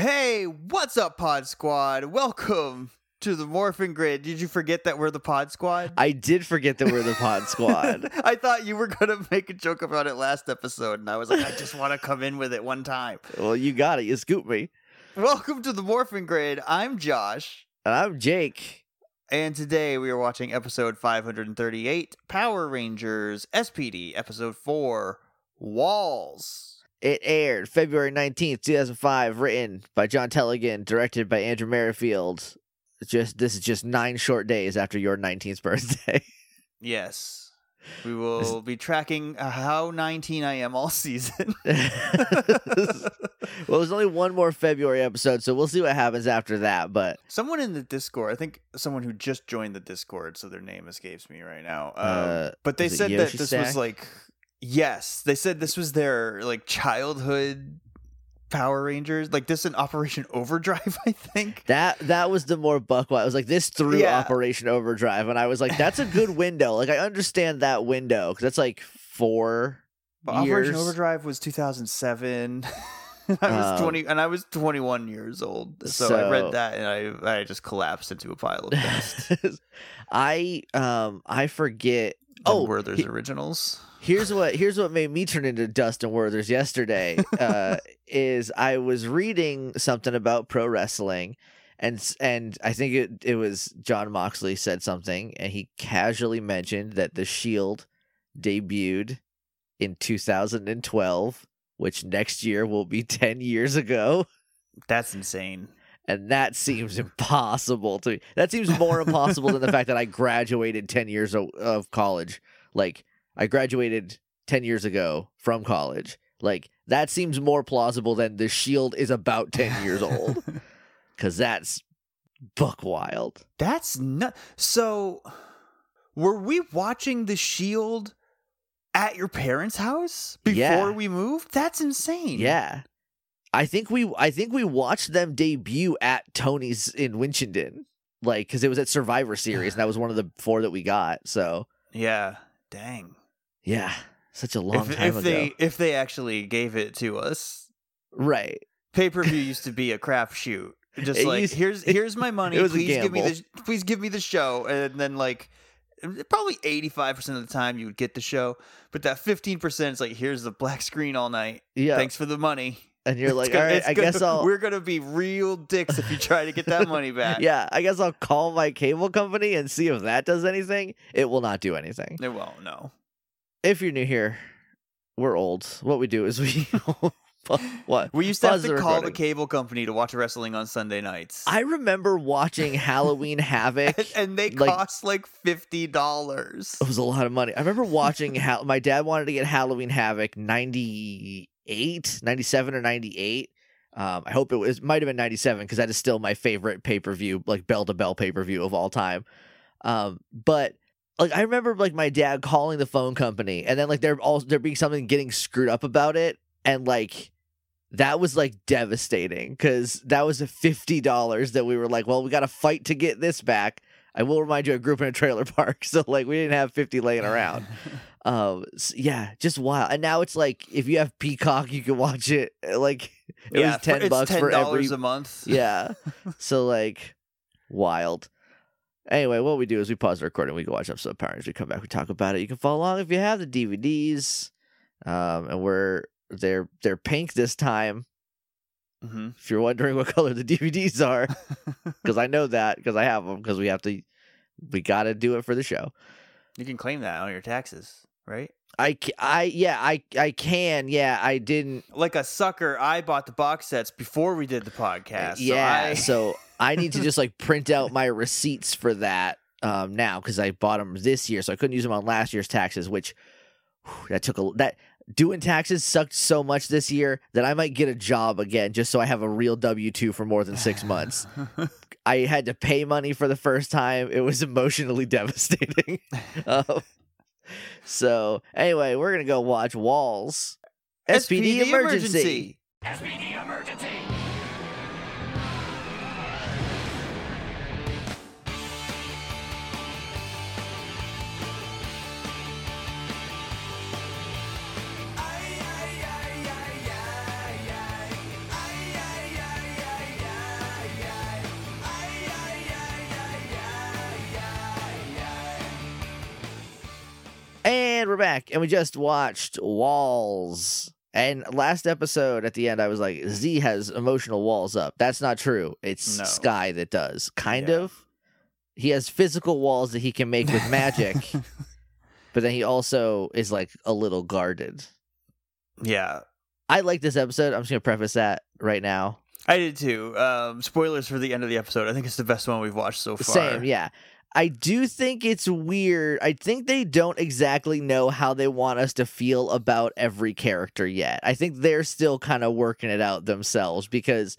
Hey, what's up, Pod Squad? Welcome to the Morphin Grid. Did you forget that we're the Pod Squad? I did forget that we're the Pod Squad. I thought you were gonna make a joke about it last episode, and I was like, I just want to come in with it one time. well, you got it. You scooped me. Welcome to the Morphin Grid. I'm Josh, And I'm Jake. and today we are watching episode 538, Power Rangers SPD, episode four, Walls. It aired February 19th, 2005, written by John Tellegen, directed by Andrew Merrifield. Just This is just nine short days after your 19th birthday. Yes. We will be tracking how 19 I am all season. well, there's only one more February episode, so we'll see what happens after that. But Someone in the Discord, I think someone who just joined the Discord, so their name escapes me right now. Um, Uh, but they said that this Stack? was like, yes, they said this was their like childhood Power Rangers, like this in Operation Overdrive, I think. that that was the more buck. It was like this through Yeah. Operation Overdrive, and I was like, that's a good window. Like I understand that window because that's like four But years. Operation Overdrive was 2007. I was Oh. 20 and I was 21 years old. So, I read that and I I just collapsed into a pile of dust. I um I forget. oh, Werther's he- originals. Here's what here's what made me turn into Dustin Werthers yesterday. Uh, is I was reading something about pro wrestling, and and I think it it was Jon Moxley said something, and he casually mentioned that the Shield debuted in 2012, which next year will be 10 years ago. That's insane. And that seems impossible to me. That seems more impossible than the fact that I graduated 10 years of, of college. Like, I graduated 10 years ago from college. Like, that seems more plausible than the Shield is about 10 years old. Because that's buck wild. That's not so. Were we watching The Shield at your parents' house before Yeah. we moved? That's insane. Yeah. I think we I think we watched them debut at Tony's in Winchendon. Like, because it was at Survivor Series, and that was one of the four that we got. So, Yeah. Dang. Yeah, such a long if, time if ago. they if they actually gave it to us, Right. pay per view used to be a crapshoot. Just It like used- here's here's my money. it was a please give me the please give me the show, and then like probably eighty five percent of the time you would get the show, but that fifteen percent is like here's the black screen all night. Yeah. Thanks for the money. And you're It's like, gonna- all right, I gonna- guess I'll. we're gonna be real dicks if you try to get that money back. Yeah, I guess I'll call my cable company and see if that does anything. It will not do anything. It won't. No. If you're new here, we're old. What we do is we. what? We used to have to call the cable company to watch wrestling on Sunday nights. I remember watching Halloween Havoc. and, and they like- cost like fifty dollars. It was a lot of money. I remember watching ha- my dad wanted to get Halloween Havoc 98, 97 or 98. Um, I hope it was might have been 97 because that is still my favorite pay-per-view, like bell to bell pay-per-view of all time. Um, but like I remember like my dad calling the phone company and then like there all there being something getting screwed up about it and like that was like devastating because that was a fifty dollars that we were like, well, we got to fight to get this back. I will remind you, I grew up in a trailer park, so like we didn't have fifty laying around. Um, s- yeah, just wild. And now it's like if you have Peacock, you can watch it. uh, Like it yeah, was ten for, bucks ten for every. a month. Yeah, so like wild. Anyway, what we do is we pause the recording, we go watch episode of Power Rangers, we come back, we talk about it. You can follow along if you have the DVDs. Um, and we're they're they're pink this time. hmm If you're wondering what color the DVDs are, because I know that because I have them because we have to we got to do it for the show. You can claim that on your taxes, right? I, I yeah I I can yeah I didn't Like a sucker, I bought the box sets before we did the podcast. so yeah I- so I need to just like print out my receipts for that um now because I bought them this year so I couldn't use them on last year's taxes which whew, that took a that doing taxes sucked so much this year that I might get a job again just so I have a real W two for more than six months. I had to pay money for the first time. It was emotionally devastating. um, so anyway, we're gonna go watch Walls. SPD Emergency. SPD, emergency. We're back, and we just watched Walls. And last episode at the end, I was like, Z has emotional walls up. That's not true. It's No. Sky that does. Kind Yeah. of. He has physical walls that he can make with magic, but then he also is like a little guarded. yeah, I like this episode. I'm just gonna preface that right now. I did too. Um, spoilers for the end of the episode. I think it's the best one we've watched so far. Same, yeah. I do think it's weird. I think they don't exactly know how they want us to feel about every character yet. I think they're still kind of working it out themselves because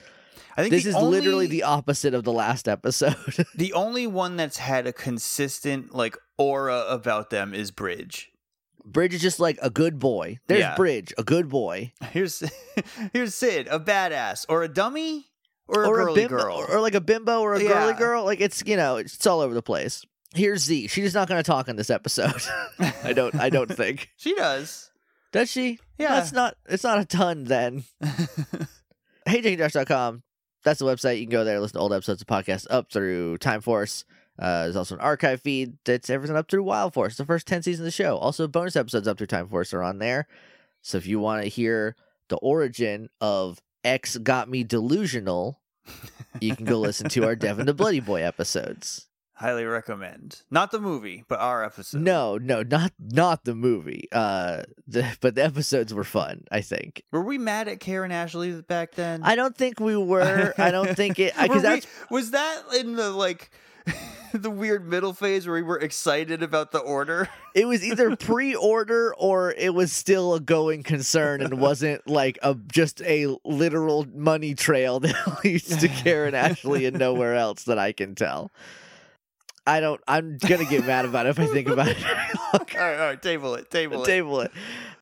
I think this is only, literally the opposite of the last episode. the only one that's had a consistent like aura about them is Bridge. Bridge is just like a good boy. There's Yeah. Bridge, a good boy. Here's here's Sid, a badass, or a dummy, or a or girly a bimbo, girl. or like a bimbo or a girly girl. Like it's you know it's all over the place. Here's Z. She's not going to talk in this episode. I don't. I don't think. she does. Does she? Yeah. That's not. It's not a ton then. HeyJakeAndJosh.com. That's the website. You can go there, listen to old episodes of podcasts up through Time Force. Uh, there's also an archive feed that's everything up through Wild Force, the first 10 seasons of the show. Also, bonus episodes up through Time Force are on there. So if you want to hear the origin of X Got Me Delusional, you can go listen to our Devin the Bloody Boy episodes. Highly recommend. Not the movie, but our episode. No, no, not not the movie. Uh, the, but the episodes were fun. I think. Were we mad at Karan Ashley back then? I don't think we were. I don't think it because that's was that in the like the weird middle phase where we were excited about the order. it was either pre-order or it was still a going concern and wasn't like a just a literal money trail that leads to Karan Ashley and nowhere else that I can tell. I don't. I'm gonna get mad about it if I think about it. all right, all right, table it, table it. Table it.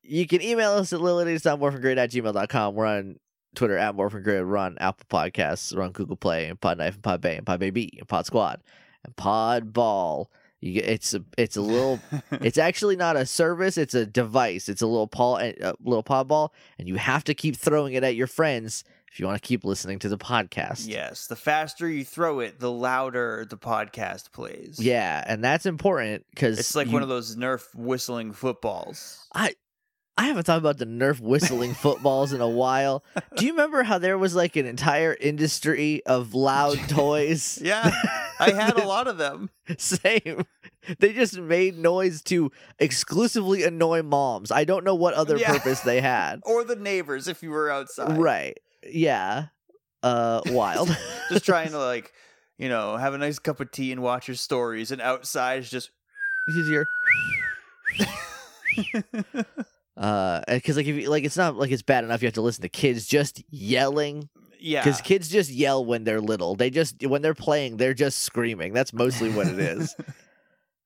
You can email us at littleidiots.morphingrid at gmail.com. We're on Twitter at morphingrid. We're on Apple Podcasts. We're Google Play and Podknife and Podbay and Podbaby and Pod Squad and Podball. You get it's a it's a little it's actually not a service it's a device it's a little paw eh, a little pod ball and you have to keep throwing it at your friends if you want to keep listening to the podcast yes, the faster you throw it, the louder the podcast plays. yeah and that's important because It's like one of those Nerf whistling footballs. i i haven't thought about the nerf whistling footballs in a while do you remember how there was like an entire industry of loud toys Yeah, I had a lot of them. same they just made noise to exclusively annoy moms i don't know what other Yeah. purpose they had Or the neighbors if you were outside. Right. Yeah. Uh wild. Just trying to like, you know, have a nice cup of tea and watch your stories and outside is just This your uh like if you like it's not like it's bad enough you have to listen to kids just yelling yeah. cuz kids just yell when they're little. They just when they're playing they're just screaming. That's mostly what it is.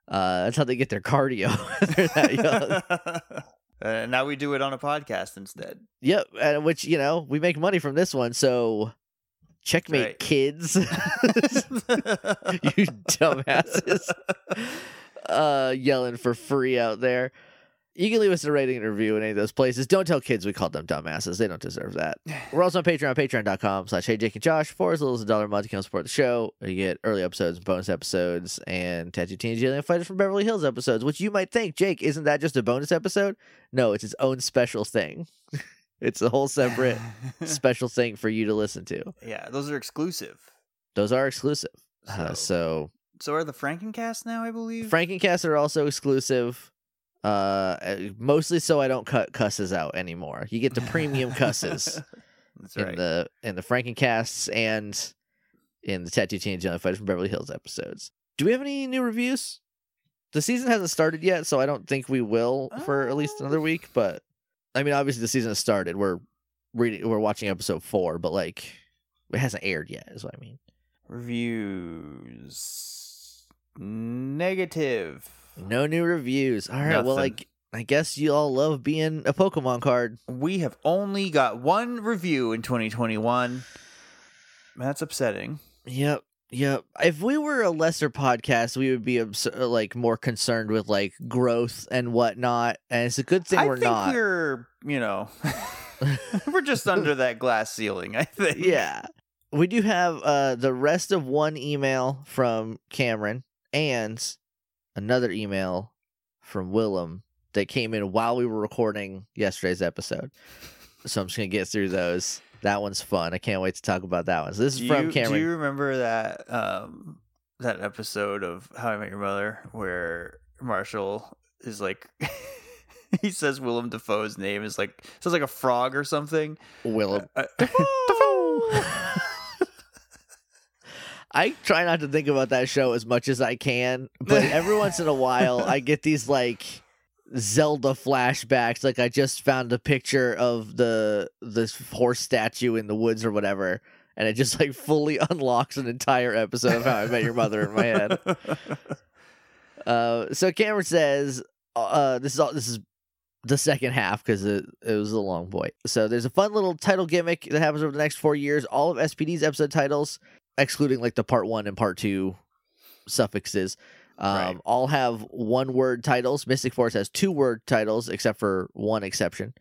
Uh that's how they get their cardio. they're that young. Uh, now we do it on a podcast instead. Yep, uh, which you know, we make money from this one. So checkmate Right. kids. you dumbasses. uh, yelling for free out there. You can leave us a rating and review in any of those places. Don't tell kids we called them dumbasses. They don't deserve that. We're also on Patreon, patreon.com slash hey Jake and Josh. For as little as a dollar a month, you can support the show. You get early episodes, bonus episodes, and Tattoo Teenage Alien Fighters from Beverly Hills episodes, which you might think, Jake, isn't that just a bonus episode? No, it's its own special thing. it's a whole separate special thing for you to listen to. yeah, those are exclusive. Those are exclusive. Uh, So, so so are the Frankencast now, I believe. Frankencast are also exclusive. Uh, uh, mostly so I don't cut cusses out anymore. You get the premium cusses That's in right. the in the Frankencasts and in the Tattoo Teenage Young Fighters from Beverly Hills episodes. Do we have any new reviews? The season hasn't started yet, so I don't think we will for at least another Uh. week. But I mean, obviously the season has started. We're reading, we're watching episode four, but like it hasn't aired yet. Is what I mean. Reviews negative. No new reviews. All right. Well, Nothing. like I guess you all love being a Pokemon card. We have only got one review in 2021. That's upsetting. Yep. Yep. If we were a lesser podcast, we would be abs- uh, like more concerned with like growth and whatnot. And it's a good thing I we're think not. we're, you know, we're just under that glass ceiling, I think. yeah. We do have uh the rest of one email from Cameron and another email from Willem that came in while we were recording yesterday's episode. So I'm just gonna get through those. That one's fun. I can't wait to talk about that one. So this is Do from you, Cameron. Do you remember that um that episode of How I Met Your Mother where Marshall is like he says Willem Dafoe's name is like sounds like a frog or something. Willem. Uh, I try not to think about that show as much as I can, but every once in a while I get these like Zelda flashbacks. Like I just found a picture of the this horse statue in the woods or whatever, and it just like fully unlocks an entire episode of How I Met Your Mother in my head. Uh, so Cameron says, uh, this is all, this is the second half because it, it was a long boy. So there's a fun little title gimmick that happens over the next four years. All of SPD's episode titles, excluding like the part one and part two suffixes, um, Right. all have one word titles. Mystic Force has two word titles, except for one exception.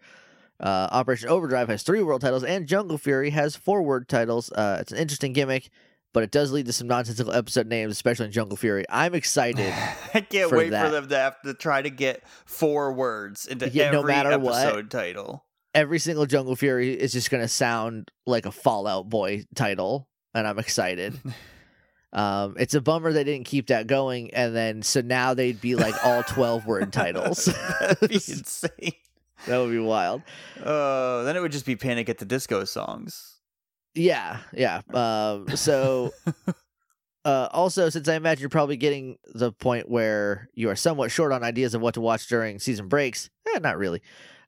Uh, Operation Overdrive has three word titles, and Jungle Fury has four word titles. Uh, it's an interesting gimmick, but it does lead to some nonsensical episode names, especially in Jungle Fury. I'm excited. I can't for wait that. for them to have to try to get four words into Yeah, no every matter what. episode title. Every single Jungle Fury is just going to sound like a Fall Out Boy title, and I'm excited. Um, it's a bummer they didn't keep that going, and then so now they'd be like all 12 word titles. That'd be insane. that would be wild. Uh, then it would just be Panic at the Disco songs. Yeah, yeah. Um, so, uh, also, since I imagine you're probably getting the point where you are somewhat short on ideas of what to watch during season breaks, eh, not really.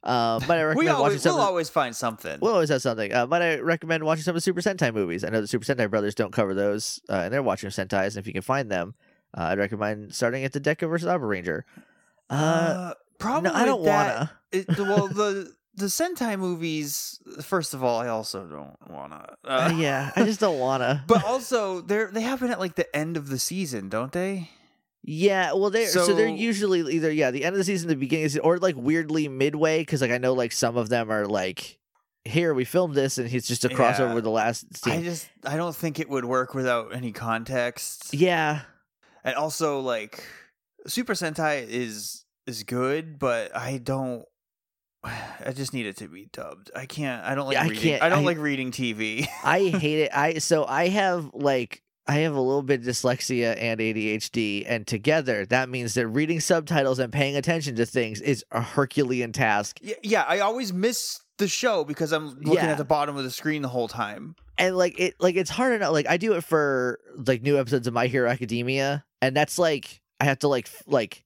Um, might I recommend We watching always, some? we'll always find something. We'll always have something. Uh, might I recommend watching some of the Super Sentai movies? I know the Super Sentai brothers don't cover those, uh, and they're watching Sentais. And if you can find them, uh, I'd recommend starting at the Deka versus Abaranger. Uh, Uh, probably no, I don't that, wanna. It, well, the the Sentai movies. First of all, I also don't wanna. Uh, Uh, yeah, I just don't wanna. But also, they are they happen at like the end of the season, don't they? Yeah, well, they're so, they're usually either yeah the end of the season, the beginning of the season, or like weirdly midway because like I know like some of them are like here we filmed this and it's just a crossover Yeah. with the last I just I don't think it would work without any context. Yeah, And also, like Super Sentai is is good, but I don't. I just need it to be dubbed. I can't. I don't like Yeah, I reading. can't- I don't I- like reading TV. I hate it. I so I have like I have a little bit of dyslexia and ADHD, and together that means that reading subtitles and paying attention to things is a Herculean task. Yeah, yeah, I always miss the show because I'm looking Yeah. at the bottom of the screen the whole time. And like it, like it's hard enough. Like I do it for like new episodes of My Hero Academia, and that's like I have to like f- like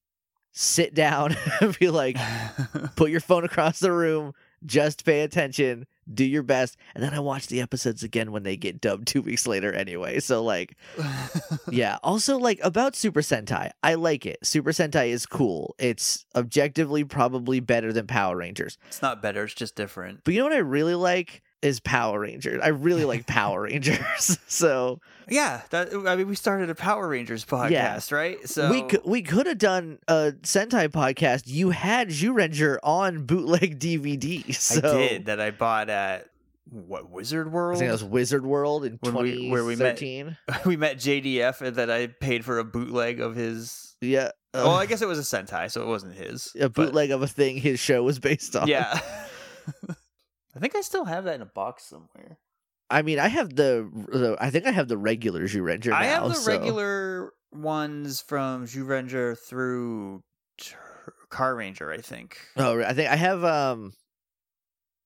sit down and be like, put your phone across the room, just pay attention, do your best, and then I watch the episodes again when they get dubbed two weeks later anyway. So like. yeah. Also, like about Super Sentai, I like it. Super Sentai is cool. It's objectively probably better than Power Rangers. it's not better, it's just different. But you know what I really like is Power Rangers. I really like Power Rangers. so Yeah, that I mean we started a Power Rangers podcast, right? So we could we could have done a Sentai podcast. You had Ranger on bootleg DVD. So I did that I bought at what Wizard World? I think it was Wizard World in we- where we met- 2013. we met JDF and that I paid for a bootleg of his. Yeah. uh, well, I guess it was a Sentai, so it wasn't his. a but- bootleg of a thing his show was based on. Yeah. I think I still have that in a box somewhere. I mean, I have the, the I think I have the regular Ranger now. I have the so- regular ones from Zyuranger through Carranger, I think. Oh, I think I have. Um,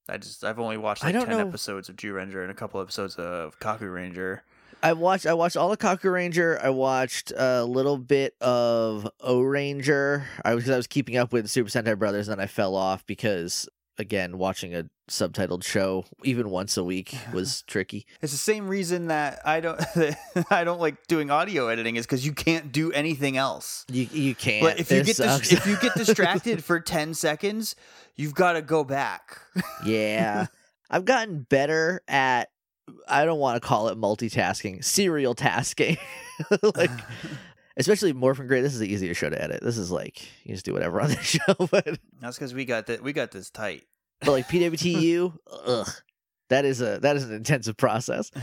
I just I've only watched I like don't ten know. episodes of Zyuranger and a couple episodes of Kakuranger. I watched. I watched all the Kakuranger. I watched a little bit of Ohranger. I was I was keeping up with Super Sentai Brothers, and then I fell off because again, watching a subtitled show even once a week was tricky. It's the same reason that I don't I don't like doing audio editing is because you can't do anything else. You you can't. But if you get dis- if you get distracted for ten seconds, you've got to go back. yeah, I've gotten better at. I don't want to call it multitasking, serial tasking. like especially Morphin Grid. This is the easiest show to edit. This is like you just do whatever on this show, but That's because we got that we got this tight. but like PWTU, ugh, that is a that is an intensive process.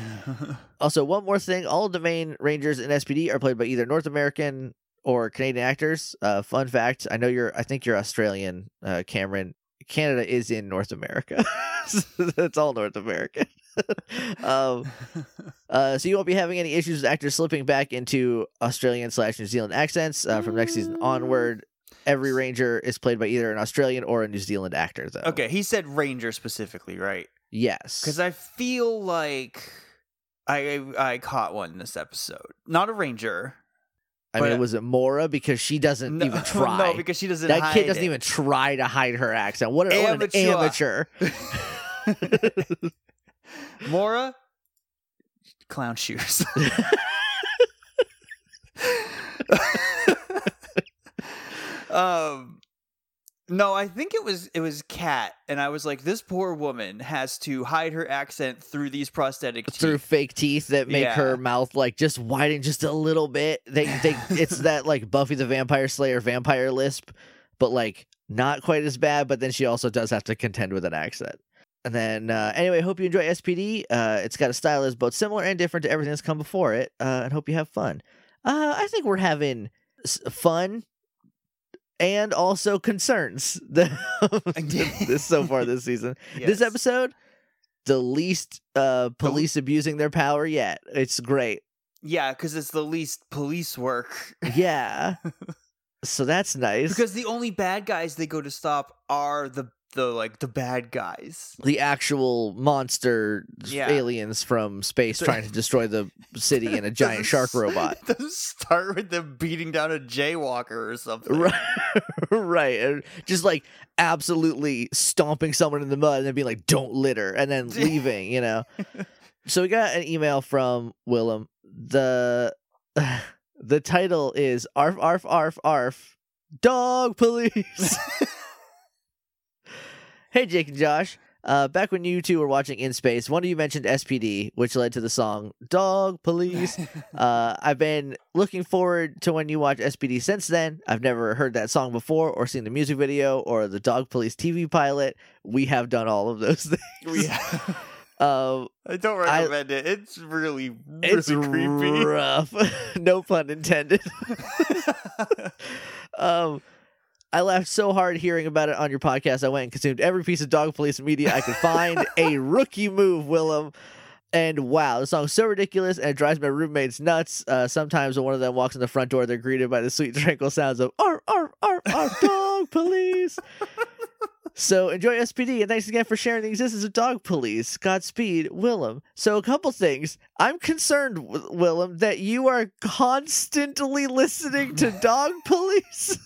Also, one more thing: all of the main Rangers in SPD are played by either North American or Canadian actors. Uh, fun fact: I know you're. I think you're Australian, uh, Cameron. Canada is in North America. it's all North American. um, uh, so you won't be having any issues with actors slipping back into Australian slash New Zealand accents uh, from next season onward. Every ranger is played by either an Australian or a New Zealand actor, though. okay, he said ranger specifically, right? Yes. Because I feel like I I caught one in this episode. Not a ranger. I mean, was it Mora because she doesn't No, even try? No, because she doesn't. that kid doesn't it. even try to hide her accent. What, an- what an amateur! Mora, clown shoes. um, no, I think it was it was Kat, and I was like, this poor woman has to hide her accent through these prosthetic teeth. through fake teeth that make Yeah. her mouth like just widen just a little bit. They they it's that like Buffy the Vampire Slayer vampire lisp, but like not quite as bad. But then she also does have to contend with an accent. And then uh, anyway, hope you enjoy SPD. Uh, it's got a style that's both similar and different to everything that's come before it. Uh, and hope you have fun. Uh, I think we're having s- fun and also concerns this so far this season. This episode, the least uh police abusing their power yet. It's great. yeah, because it's the least police work. Yeah. so that's nice. because the only bad guys they go to stop are the the like the bad guys. the actual monster Yeah. aliens from space trying to destroy the city in a giant shark robot. it Doesn't start with them beating down a jaywalker or something. Right, right. And just like absolutely stomping someone in the mud and then being like, "Don't litter," and then leaving. You know. so we got an email from Willem. The the title is "Arf Arf Arf Arf Dog Police." Hey, Jake and Josh. Uh, back when you two were watching In Space, one of you mentioned SPD, which led to the song "Dog Police." Uh, I've been looking forward to when you watch SPD since then. I've never heard that song before or seen the music video or the Dog Police TV pilot. We have done all of those things. Yeah. Um, I don't I- recommend it. It's really, really it's creepy. rough. no pun intended. um, I laughed so hard hearing about it on your podcast. I went and consumed every piece of Dog Police media I could find. a rookie move, Willem. And wow, the song's so ridiculous and it drives my roommates nuts. Uh, sometimes when one of them walks in the front door, they're greeted by the sweet, tranquil sounds of "Arf, arf, arf, arf, dog police." So enjoy SPD and thanks again for sharing the existence of dog police. Godspeed, Willem. So a couple things. I'm concerned, Willem, that you are constantly listening to dog police.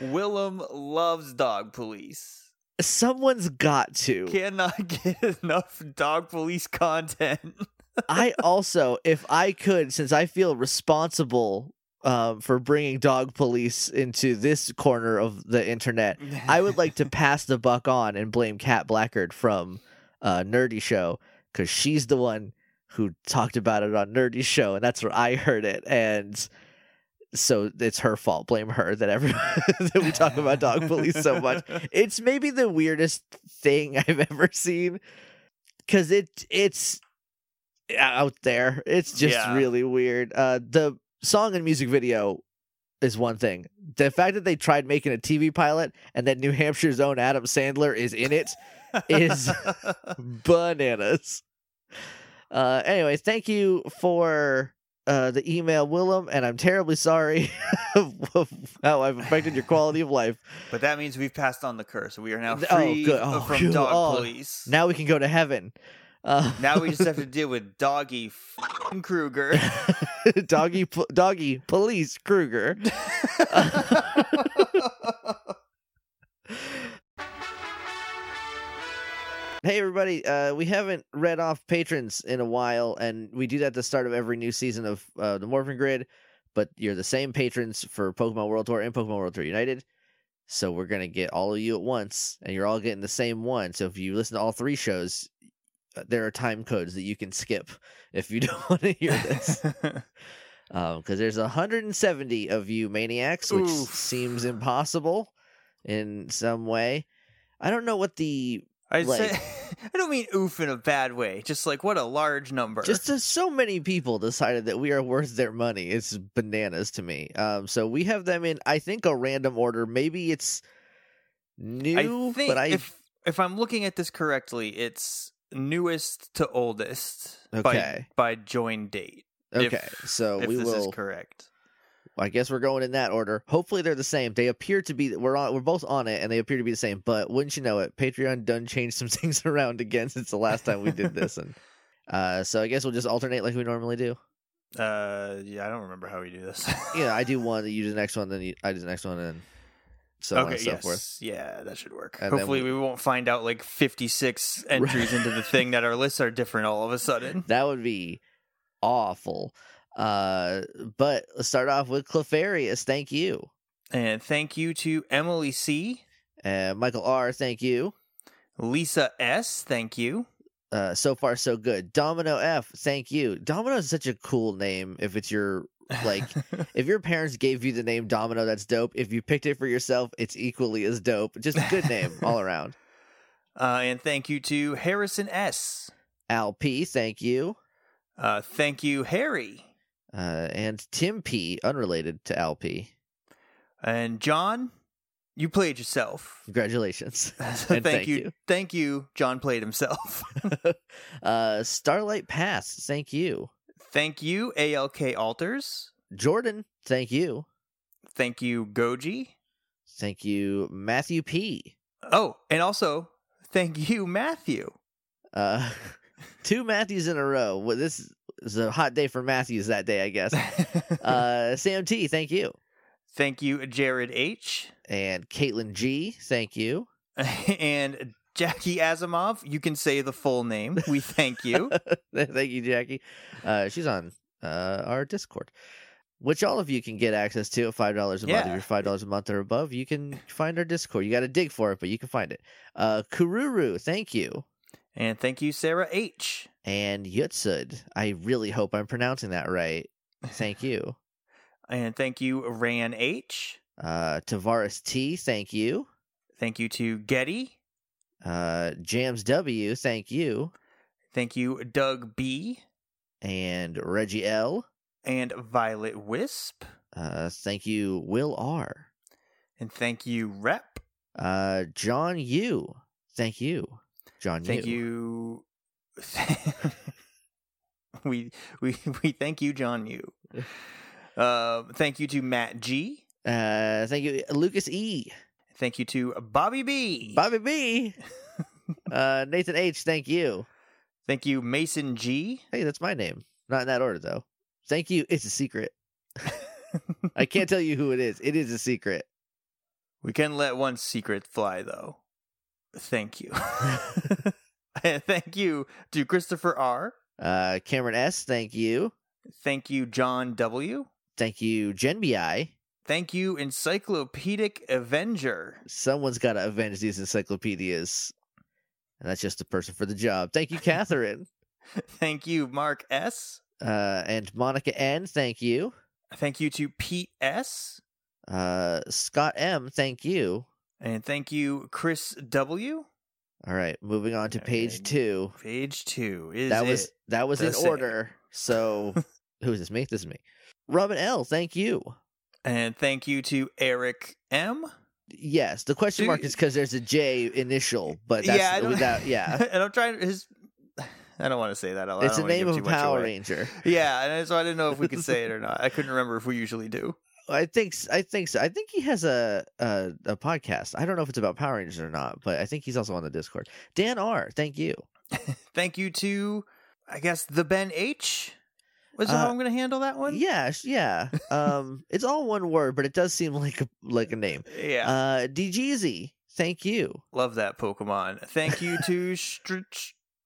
Willem loves dog police. Someone's got to. Cannot get enough dog police content. I also, if I could, since I feel responsible um, for bringing dog police into this corner of the internet, I would like to pass the buck on and blame Kat Blackard from uh, Nerdy Show because she's the one who talked about it on Nerdy Show, and that's where I heard it. And so it's her fault. Blame her that every that we talk about dog police so much. It's maybe the weirdest thing I've ever seen because it it's out there. It's just Yeah. really weird. Uh, the song and music video is one thing. The fact that they tried making a TV pilot and that New Hampshire's own Adam Sandler is in it is bananas. Uh, anyway, thank you for uh, the email, Willem, and I'm terribly sorry of how I've affected your quality of life. but that means we've passed on the curse. We are now Oh, free good. Oh, from phew. dog Oh, police. Now we can go to heaven. Uh, Now we just have to deal with Doggie Kruger. doggy, doggy, police, Kruger. Hey everybody, uh, we haven't read off patrons in a while, and we do that at the start of every new season of uh, the Morphin Grid. But you're the same patrons for Pokemon World Tour and Pokemon World Tour United, so we're gonna get all of you at once, and you're all getting the same one. So if you listen to all three shows, uh, there are time codes that you can skip if you don't want to hear this. Um, because there's 170 of you maniacs, which Oof. seems impossible in some way. I don't know what the I'd Like- say I don't mean oof in a bad way. Just like what a large number. Just as so many people decided that we are worth their money. It's bananas to me. Um, so we have them in, I think, a random order. Maybe it's new, I think but I if if I'm looking at this correctly, it's newest to oldest Okay. by by join date. if- okay. so if we this will. is correct. I guess we're going in that order. Hopefully they're the same. They appear to be. We're on. We're both on it, and they appear to be the same. But wouldn't you know it, Patreon done changed some things around again since the last time we did this, and uh, so I guess we'll just alternate like we normally do. Uh, yeah, I don't remember how we do this. Yeah, I do one, you do the next one, then you, I do the next one, and so on and so yes, forth. yeah, that should work. And Hopefully, we- we... won't find out like 56 entries into the thing that our lists are different all of a sudden. That would be awful. Uh, but let's start off with Clefarius. Thank you. And thank you to Emily C, Uh, Michael R. Thank you. Lisa S. Thank you. Uh, so far so good. Domino F. Thank you. Domino is such a cool name. If it's your Like, if your parents gave you the name Domino, that's dope. If you picked it for yourself, it's equally as dope. Just a good name all around. uh, and thank you to Harrison S. Al P. Thank you. Uh, thank you, Harry. Uh, and Tim P. Unrelated to Al P. And John, you played yourself. Congratulations. thank, thank you. you. Thank you. John played himself. uh, Starlight Pass. Thank you. thank you, ALK Alters. Jordan. Thank you. Thank you, Goji. Thank you, Matthew P. Oh, and also thank you, Matthew. Uh, two Matthews in a row. Well, this is a hot day for Matthews that day, I guess. Uh, Sam T. Thank you. thank you, Jared H. And Caitlin G. Thank you. and Jackie Asimov. You can say the full name. We thank you. Thank you, Jackie. Uh, she's on uh, our Discord, which all of you can get access to at five dollars a month. If you're five dollars a month or above, you can find our Discord. You got to dig for it, but you can find it. Uh, Kururu, thank you. and thank you, Sarah H. And Yutsud, I really hope I'm pronouncing that right. Thank you. And thank you, Ran H. Uh, Tavares T, thank you. Thank you to Getty. Uh, Jams W, thank you. Thank you, Doug B. And Reggie L, And Violet Wisp. uh, thank you. Will R, And thank you, Rep. uh, John U, thank you. John Thank U. you. we we we thank you, John U. Uh, thank you to Matt G. Uh, thank you, Lucas E, Thank you to Bobby B. Bobby B, uh, Nathan H. Thank you. Thank you, Mason G. Hey, that's my name. Not in that order though. Thank you. It's a secret. I can't tell you who it is. It is a secret. We can let one secret fly, though. Thank you. thank you to Christopher R. Uh, Cameron S. Thank you. Thank you, John W. Thank you, Gen BI. Thank you, Encyclopedic Avenger. Someone's got to avenge these encyclopedias. And that's just the person for the job. Thank you, Catherine. Thank you, Mark S. uh, and Monica N. Thank you. Thank you to Pete S. Uh, Scott M. Thank you. And thank you, Chris W. All right, moving on to page two. Page two is that was that was in same. order. So, who is this? Me? This is me. Robin L. Thank you. And thank you to Eric M. Yes, the question mark is because there's a J initial, but that's yeah, I don't, without. Yeah, and I'm trying his. I don't want to say that. out loud. It's the name of a Power away. Ranger. Yeah, and so I didn't know if we could say it or not. I couldn't remember if we usually do. I think I think so. I think he has a, a a podcast. I don't know if it's about Power Rangers or not, but I think he's also on the Discord. Dan R. Thank you. Thank you to, I guess, the Ben H. Was Uh, how I'm going to handle that one? Yeah, yeah. Um, it's all one word, but it does seem like a like a name. Yeah. Uh, DGZ. Thank you. Love that Pokemon. Thank you to Str-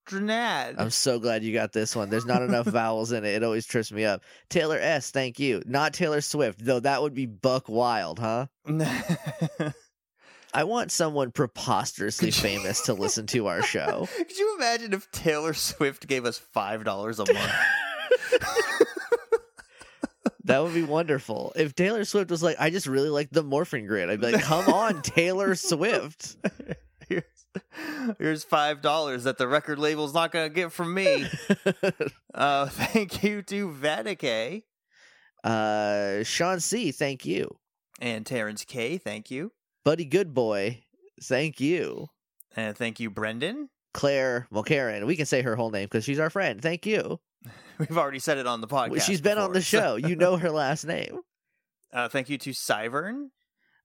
Stranad. I'm so glad you got this one. There's not enough vowels in it. It always trips me up. Taylor S. Thank you. Not Taylor Swift, though. That would be Buck Wild, huh? I want someone preposterously famous to listen to our show. Could you imagine if Taylor Swift gave us five dollars a month? That would be wonderful. If Taylor Swift was like, I just really like the Morphin Grid, I'd be like, come on, Taylor Swift. Here's, Here's five dollars that the record label's not gonna get from me. uh, thank you to Vatican uh, Sean C, thank you. and Terrence K. Thank you, Buddy Goodboy, thank you. and thank you, Brendan. Claire, well, Karen, we can say her whole name because she's our friend. Thank you. We've already said it on the podcast. She's been on the before, so- show. You know her last name. Uh, thank you to Cyvern.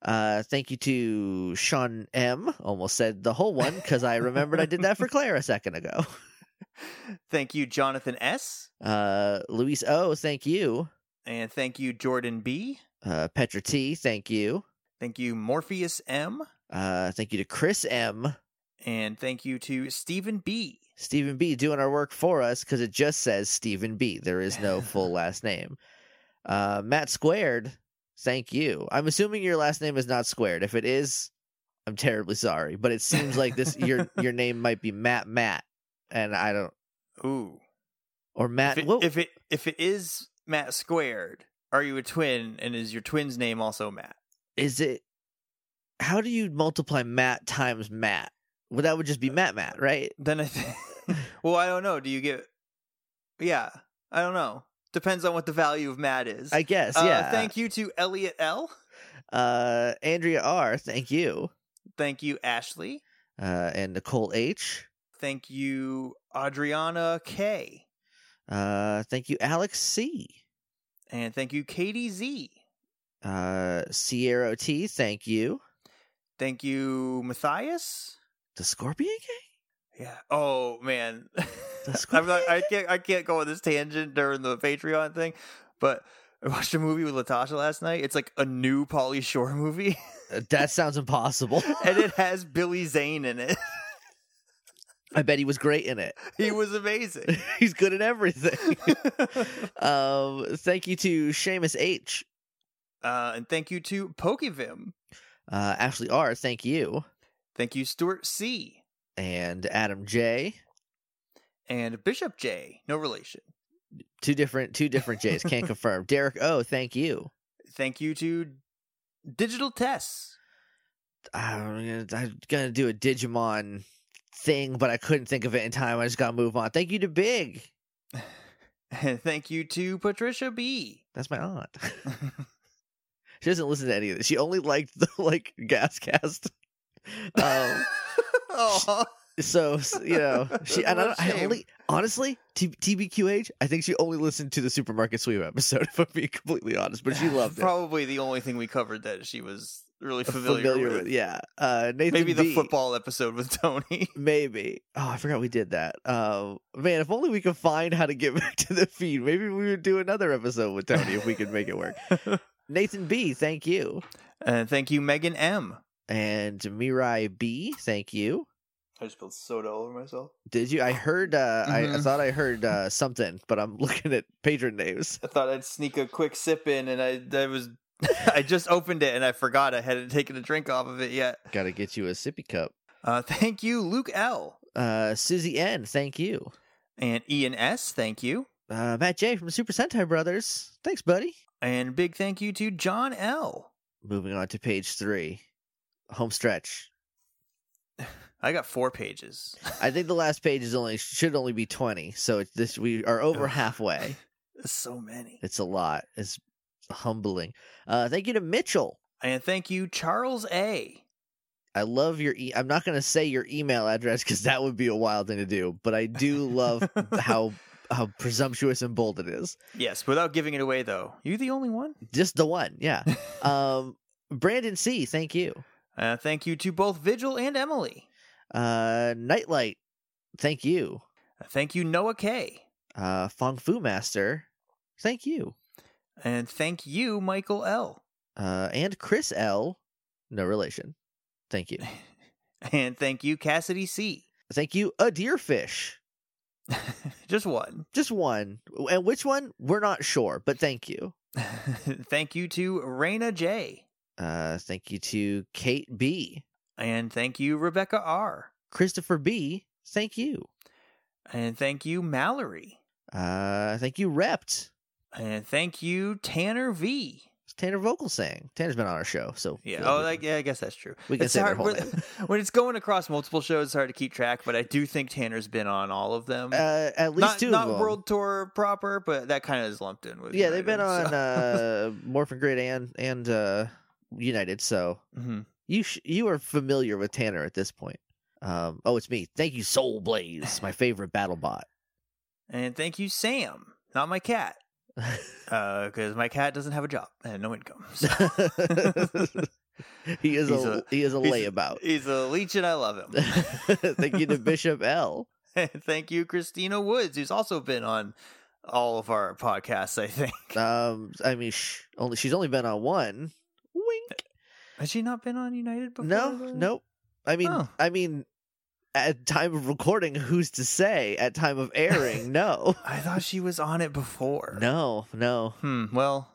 Uh, thank you to Sean M. Almost said the whole one because I remembered I did that for Claire a second ago. Thank you, Jonathan S. Uh, Luis O. Thank you. And thank you, Jordan B. Uh, Petra T. Thank you. Thank you, Morpheus M. Uh, thank you to Chris M. And thank you to Stephen B. Stephen B. doing our work for us because it just says Stephen B. There is no full last name. Uh, Matt Squared, thank you. I'm assuming your last name is not Squared. If it is, I'm terribly sorry, but it seems like this your your name might be Matt Matt, and I don't Ooh. or Matt. If it, if it if it is Matt squared, are you a twin? And is your twin's name also Matt? is it? How do you multiply Matt times Matt? Well, that would just be uh, Matt Matt, right? Then I think. well, I don't know. Do you get? Yeah, I don't know. Depends on what the value of Matt is. I guess. Uh, Yeah. Thank you to Elliot L. Uh, Andrea R. Thank you. Thank you, Ashley. Uh, and Nicole H. Thank you, Adriana K. Uh, thank you, Alex C. And thank you, Katie Z. Uh, Sierra T. Thank you. Thank you, Matthias. The Scorpion King. Yeah. Oh man, I'm. I can't. I can't go on this tangent during the Patreon thing, but I watched a movie with Latasha last night. It's like a new Pauly Shore movie, Uh, that sounds impossible. and it has Billy Zane in it. I bet he was great in it. He was amazing. He's good at everything. um, thank you to Seamus H. uh, and thank you to Pokevim. Uh, Ashley R. Thank you. Thank you, Stuart C. And Adam J. And Bishop J. No relation. Two different, two different J's. Can't confirm. Derek O. Thank you. Thank you to Digital Tess. I'm gonna, I'm gonna do a Digimon thing, but I couldn't think of it in time. I just gotta move on. Thank you to Big. And thank you to Patricia B. That's my aunt. she doesn't listen to any of this. She only liked the like gas cast. Um, So you know she and I, don't- I only honestly T- TBQH. I think she only listened to the supermarket sweep episode. If I'm being completely honest, but she loved it. Probably the only thing we covered that she was really familiar, with. Yeah, uh, Nathan Maybe the B. football episode with Tony. Maybe. Oh, I forgot we did that. Um, man, if only we could find how to get back to the feed. Maybe we would do another episode with Tony if we could make it work. Nathan B, thank you. and thank you, Megan M. And Mirai B, thank you. I just spilled soda all over myself. Did you? I heard. Uh, I, I Mhm. thought I heard uh, something, but I'm looking at patron names. I thought I'd sneak a quick sip in, and I, I was, I just opened it and I forgot I hadn't taken a drink off of it yet. Got to get you a sippy cup. Uh, thank you, Luke L. Uh, Susie N, thank you. And Ian S. Thank you. Uh, Matt J from Super Sentai Brothers, thanks, buddy. And big thank you to John L. Moving on to page three, home stretch. I got four pages. I think the last page is only should only be twenty, so it's this we are over Ugh. halfway. That's so many. It's a lot. It's humbling. Uh, thank you to Mitchell. And thank you, Charles A. I love your. E- I'm not going to say your email address because that would be a wild thing to do, but I do love how how presumptuous and bold it is. Yes, without giving it away though. You the only one? Just the one, yeah. um, Brandon C. Thank you. Uh, thank you to both Vigil and Emily. Uh, Nightlight. Thank you. Uh, thank you, Noah K. Uh, Fong Fu Master. Thank you. And thank you, Michael L. Uh, and Chris L. No relation. Thank you. And thank you, Cassidy C. Thank you, a deerfish. Just one. Just one. And which one? We're not sure, but thank you. thank you to Raina J. Uh, thank you to Kate B. And thank you, Rebecca R. Christopher B. Thank you. And thank you, Mallory. Uh, thank you, Rept. And thank you, Tanner V. Tanner Vocal sang. Tanner's been on our show, so Yeah. Oh, like yeah, I guess that's true. we can say hard whole when, when it's going across multiple shows. It's hard to keep track, but I do think Tanner's been on all of them. Uh, at least not two not of them. world tour proper, but that kind of is lumped in with. yeah, they've been on uh, Morphin Grid and and uh, United. So. Mhm. you sh- you are familiar with Tanner at this point. Um, oh, it's me. Thank you, Soul Blaze, my favorite battle bot. And thank you, Sam, not my cat, because my cat doesn't have a job and no income. So. he is He's a, a- he is a he's- layabout. He's a leech, and I love him. Thank you to Bishop L. thank you, Christina Woods, who's also been on all of our podcasts. I think Um, I mean, sh- only she's only been on one. Has she not been on United before? No, though? nope. I mean, Oh. I mean, at time of recording, who's to say? At time of airing, no, I thought she was on it before. no, no. Hmm. Well,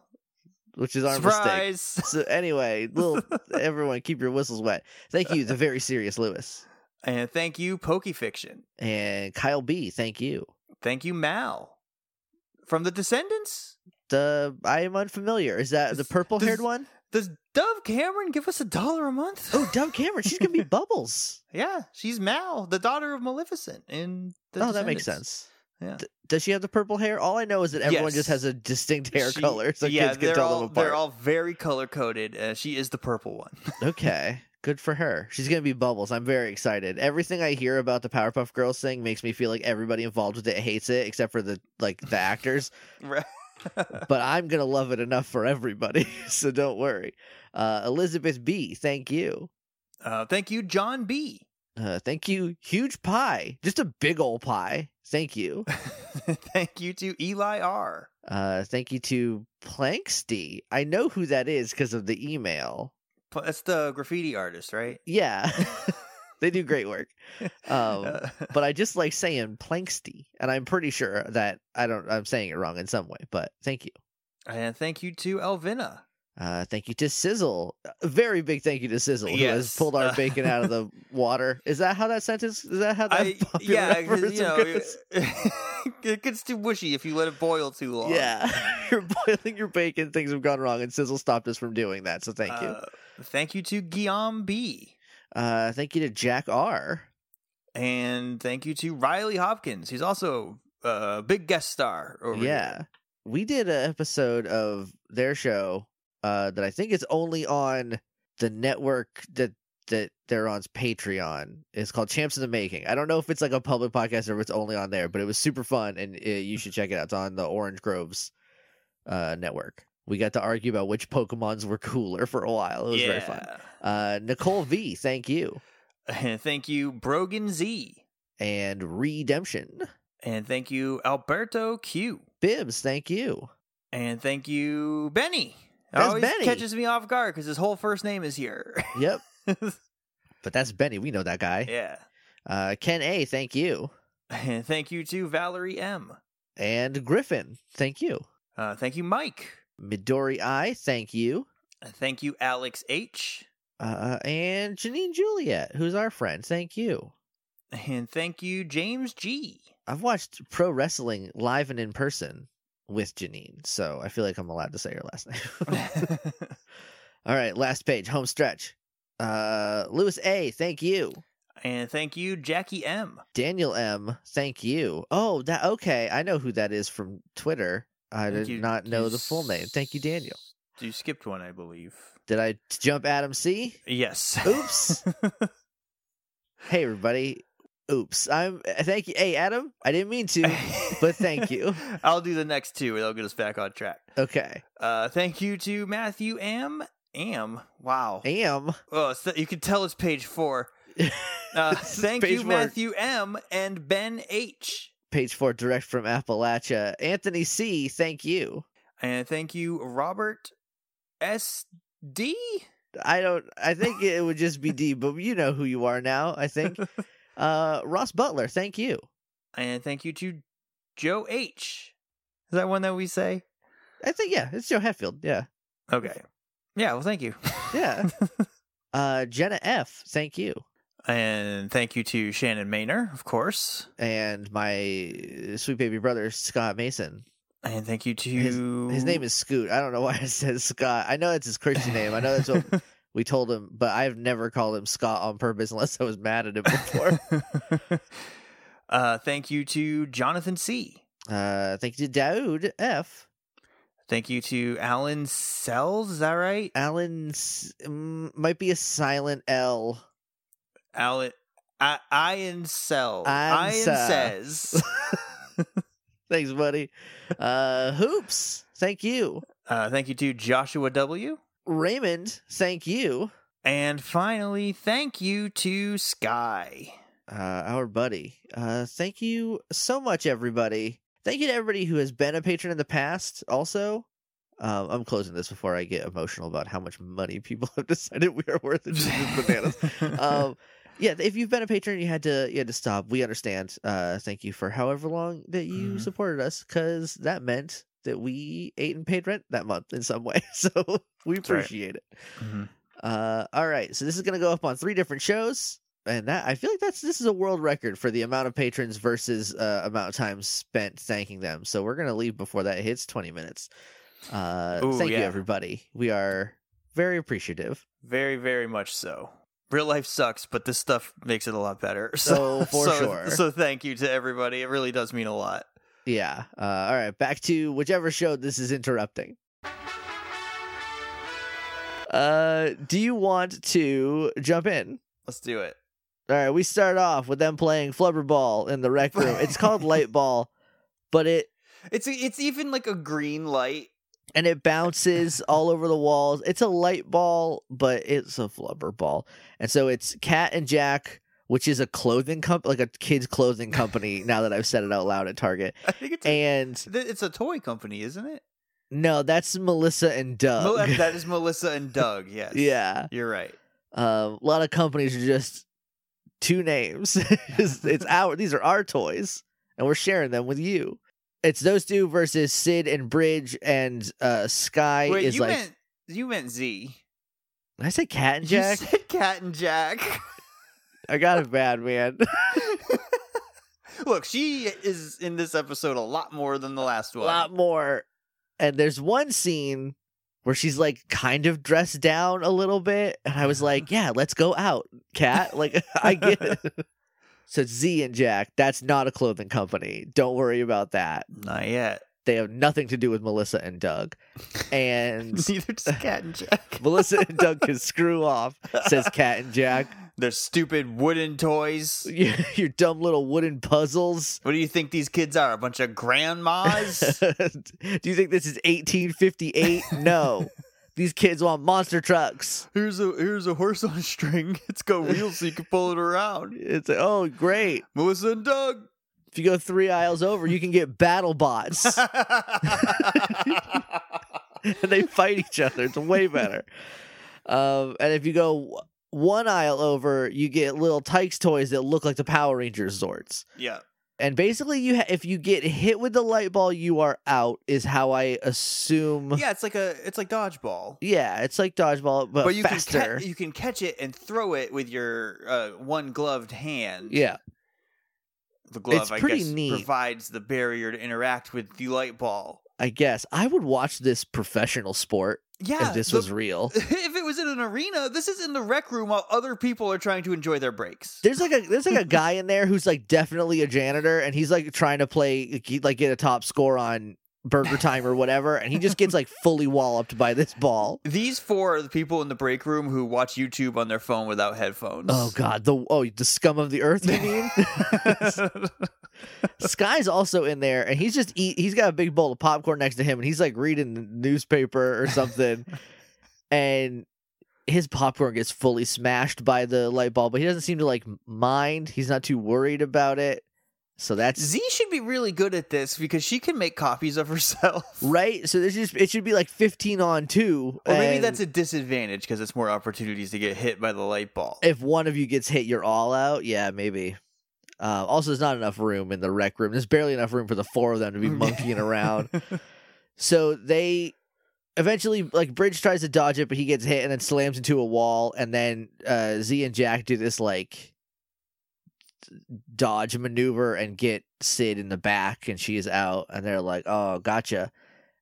Which is our mistake. surprise. So anyway, little everyone, keep your whistles wet. Thank you, the very serious Lewis And thank you, Pokefiction. and Kyle B. Thank you. Thank you, Mal. From the Descendants? The I am unfamiliar. Is that the purple haired one? Does Dove Cameron give us a dollar a month? Oh, Dove Cameron. She's gonna be Bubbles. yeah, she's Mal, the daughter of Maleficent in the oh, that makes sense. Yeah. D- does she have the purple hair? All I know is that everyone just has a distinct hair She- color, so yeah, kids can they're tell all, them apart. They're all very color coded. Uh, she is the purple one. Okay. Good for her. She's gonna be Bubbles. I'm very excited. Everything I hear about the Powerpuff Girls thing makes me feel like everybody involved with it hates it, except for the like the actors. Right. But I'm gonna love it enough for everybody, so don't worry. Uh, Elizabeth B, thank you. uh, thank you, John B. Uh, thank you, huge pie, just a big old pie. Thank you. thank you to Eli R. Uh, thank you to Planksty. I know who that is because of the email. That's the graffiti artist, right? Yeah, they do great work. Um, Uh, but I just like saying Planksty, and I'm pretty sure that I don't. I'm saying it wrong in some way, but thank you. and thank you to Elvina. Uh, thank you to Sizzle. A very big thank you to Sizzle, who has pulled our Uh, bacon out of the water. Is that how that sentence? Is that how that I, yeah, you know, it gets too mushy if you let it boil too long. Yeah, you're boiling your bacon. Things have gone wrong, and Sizzle stopped us from doing that. So thank you. Uh, thank you to Guillaume B. Uh, thank you to Jack R. And thank you to Riley Hopkins. He's also a big guest star over yeah, here. we did an episode of their show uh, that I think is only on the network that that they're on's Patreon. It's called Champs in the Making. I don't know if it's like a public podcast or if it's only on there, but it was super fun, and uh, you should check it out. It's on the Orange Groves uh, network. We got to argue about which Pokemons were cooler for a while. It was very fun. Uh, Nicole V, thank you, thank you, Brogan Z. and Redemption. And thank you, Alberto Q. Bibs, thank you. And thank you, Benny. That's Always Benny. catches me off guard because his whole first name is here. Yep, but that's Benny. We know that guy. yeah. Uh, Ken A, thank you. And thank you to Valerie M. And Griffin, thank you. Uh, thank you, Mike. Midori I, thank you. Uh, Thank you, Alex H. Uh, and Janine Juliet, who's our friend, thank you. And thank you, James G. I've watched pro wrestling live and in person with Janine, so I feel like I'm allowed to say her last name. All right, last page, home stretch. Uh, Lewis A, thank you. and thank you, Jackie M. Daniel M, thank you. Oh, that okay. I know who that is from Twitter. I did you- not know the full name. Thank you, Daniel. You skipped one, I believe. Did I jump Adam C? Yes. Oops. Hey everybody. Oops. I'm thank you. Hey Adam, I didn't mean to, but thank you. I'll do the next two, and that'll get us back on track. Okay. Uh, thank you to Matthew M. Am. Wow. Am. Oh, so you can tell it's page four. Uh, thank you, four. Matthew M. and Ben H. Page four direct from Appalachia. Anthony C, thank you. And thank you, Robert S. D. I don't I think it would just be D, but you know who you are now, I think. Uh Ross Butler, thank you. And thank you to Joe H. Is that one that we say? I think yeah, it's Joe Hetfield. Yeah. Okay. Yeah, well, thank you. Yeah. Uh Jenna F, thank you. And thank you to Shannon Maynor, of course. And my sweet baby brother, Scott Mason. And thank you to His, his name is Scoot. I don't know why it says Scott. I know that's his Christian name. I know that's what we told him, but I've never called him Scott on purpose unless I was mad at him before. uh, thank you to Jonathan C. uh, thank you to Daoud F. Thank you to Alan Sells. Is that right? Alan S- mm, might be a silent L. Alan I, Ian Sells. Ian Ian says. Thanks, buddy. Uh, Hoops, thank you. uh, thank you to Joshua W. Raymond, thank you. And finally, thank you to Sky. uh, our buddy. Uh, thank you so much, everybody. Thank you to everybody who has been a patron in the past. Also, um, I'm closing this before I get emotional about how much money people have decided we are worth. Just bananas. um, yeah, if you've been a patron, you had to you had to stop. We understand. Uh, thank you for however long that you Mhm. supported us, because that meant that we ate and paid rent that month in some way. So we That's right. appreciate it. Mhm. Uh, all right, so this is going to go up on three different shows, and that I feel like that's this is a world record for the amount of patrons versus uh, amount of time spent thanking them. So we're going to leave before that hits twenty minutes. Uh, Ooh, thank you, everybody. We are very appreciative. Very, very much so. Real life sucks, but this stuff makes it a lot better. Oh, for so, sure. So thank you to everybody. It really does mean a lot. Yeah. Uh, all right, back to whichever show this is interrupting. Uh, do you want to jump in? Let's do it. All right, we start off with them playing flubber ball in the rec room. It's called light ball, but it It's it's even like a green light. And it bounces all over the walls. It's a light ball, but it's a flubber ball. And so it's Cat and Jack, which is a clothing company, like a kids clothing company. now that I've said it out loud at Target, I think it's and th- it's a toy company, isn't it? no, that's Melissa and Mel- Doug. that is Melissa and Doug. Yes. yeah, You're right. um, a lot of companies are just two names. it's, it's our these are our toys, and we're sharing them with you. It's those two versus Syd and Bridge and uh, Sky Wait, is you like. meant you meant Z. Did I say Cat and Jack? You said Cat and Jack. I got it bad, man. Look, she is in this episode a lot more than the last one. a lot more. And there's one scene where she's like kind of dressed down a little bit, and I was like, "Yeah, let's go out, cat." Like I get it. So it's Z and Jack. That's not a clothing company. Don't worry about that. Not yet. They have nothing to do with Melissa and Doug. And Neither does Cat and Jack. Melissa and Doug can screw off, says Cat and Jack. They're stupid wooden toys. Your, your dumb little wooden puzzles. What do you think these kids are? A bunch of grandmas? Do you think this is 1858? No. These kids want monster trucks. here's a here's a horse on a string. It's got wheels so you can pull it around. It's like, oh, great. Melissa and Doug. If you go three aisles over, you can get battle bots. and they fight each other. It's way better. Um, and if you go one aisle over, you get little Tikes toys that look like the Power Rangers Zords. yeah. And basically, you ha- if you get hit with the light ball, you are out. Is how I assume. Yeah, it's like a it's like dodgeball. Yeah, it's like dodgeball, but, But you faster. can ca- you can catch it and throw it with your uh, one gloved hand. yeah, The glove It's I pretty guess neat. provides the barrier to interact with the light ball. I guess I would watch this professional sport Yeah. if this the- was real. if it was in an arena, this is in the rec room while other people are trying to enjoy their breaks. There's like a there's like a guy in there who's like definitely a janitor, and he's like trying to play like get a top score on BurgerTime or whatever, and he just gets like fully walloped by this ball. These four are the people in the break room who watch YouTube on their phone without headphones. Oh god, the oh the scum of the earth. You mean? Sky's also in there, and he's just eat. He's got a big bowl of popcorn next to him, and he's like reading the newspaper or something, and his popcorn gets fully smashed by the light bulb, but he doesn't seem to like mind. He's not too worried about it. So that's Z should be really good at this because she can make copies of herself. right. So this is it should be like 15 on two. Or maybe that's a disadvantage because it's more opportunities to get hit by the light ball. if one of you gets hit, you're all out. Yeah, maybe. Uh, also, there's not enough room in the rec room. There's barely enough room for the four of them to be monkeying around. So they eventually, like, Bridge tries to dodge it, but he gets hit and then slams into a wall. And then uh, Z and Jack do this, like, dodge maneuver and get Syd in the back, and she is out, and they're like, "Oh, gotcha."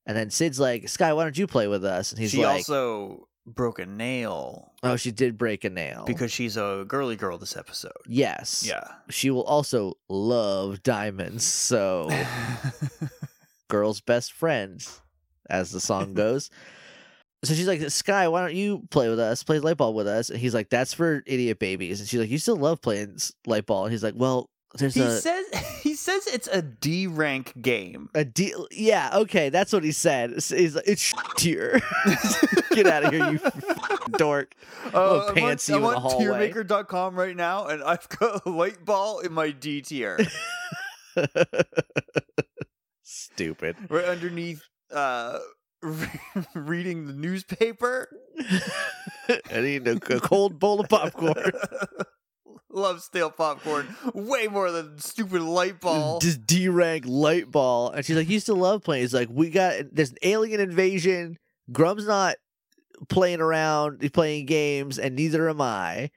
And then Syd's like, "Sky, why don't you play with us?" And he's she like, also broke a nail "Oh, she did break a nail because she's a girly girl this episode. yes, Yeah. she will also love diamonds. So, girl's best friend, as the song goes." So she's like, Sky, why don't you play with us? Play light ball with us. And he's like, That's for idiot babies. And she's like, You still love playing s- light ball. And he's like, Well, there's he a says he says it's a D rank game. a deal. Yeah, okay, that's what he said. He's like, It's tier. Get out of here, you dork. Uh, I'm pants you I'm on, I'm on tiermaker.com right now, and I've got a light ball in my D tier, Stupid. right underneath uh, reading the newspaper. I need a, a cold bowl of popcorn. Love stale popcorn way more than stupid light ball. Just D rank light ball. And she's like, You still love playing. He's like, We got there's an alien invasion. Gruumm's not playing around, he's playing games, and neither am I.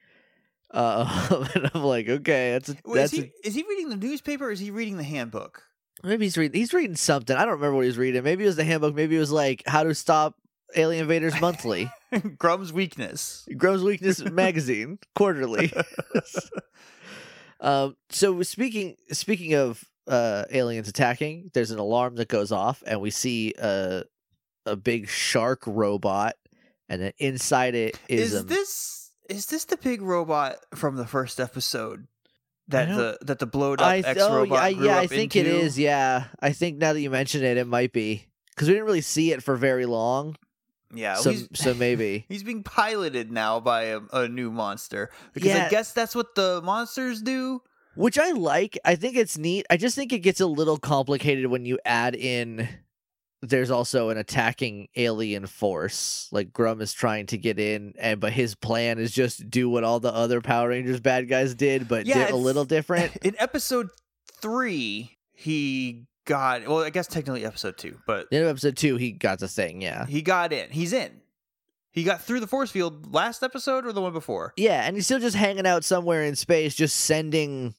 Uh, and I'm like, okay, that's a, Wait, is, that's he, a, is he reading the newspaper or is he reading the handbook? Maybe he's reading he's reading something. I don't remember what he's reading. Maybe it was the handbook. Maybe it was like how to stop alien invaders monthly. Gruumm's weakness. Gruumm's Weakness magazine quarterly. um, so speaking speaking of uh, aliens attacking, there's an alarm that goes off, and we see a a big shark robot, and then inside it is, Is a this is this the big robot from the first episode that the that the blowed up th- X oh, robot yeah, grew yeah, I think it into? is. Yeah, I think now that you mention it, it might be because we didn't really see it for very long. Yeah, so so maybe. he's being piloted now by a, a new monster because Yeah. I guess that's what the monsters do. Which I like. I think it's neat. I just think it gets a little complicated when you add in there's also an attacking alien force. Like Gruumm is trying to get in and but his plan is just do what all the other Power Rangers bad guys did, but Yeah, a little different. In episode three, he got well. I guess technically episode two, but in episode two, he got the thing, yeah. he got in. He's in. He got through the force field last episode or the one before. Yeah, and he's still just hanging out somewhere in space, just sending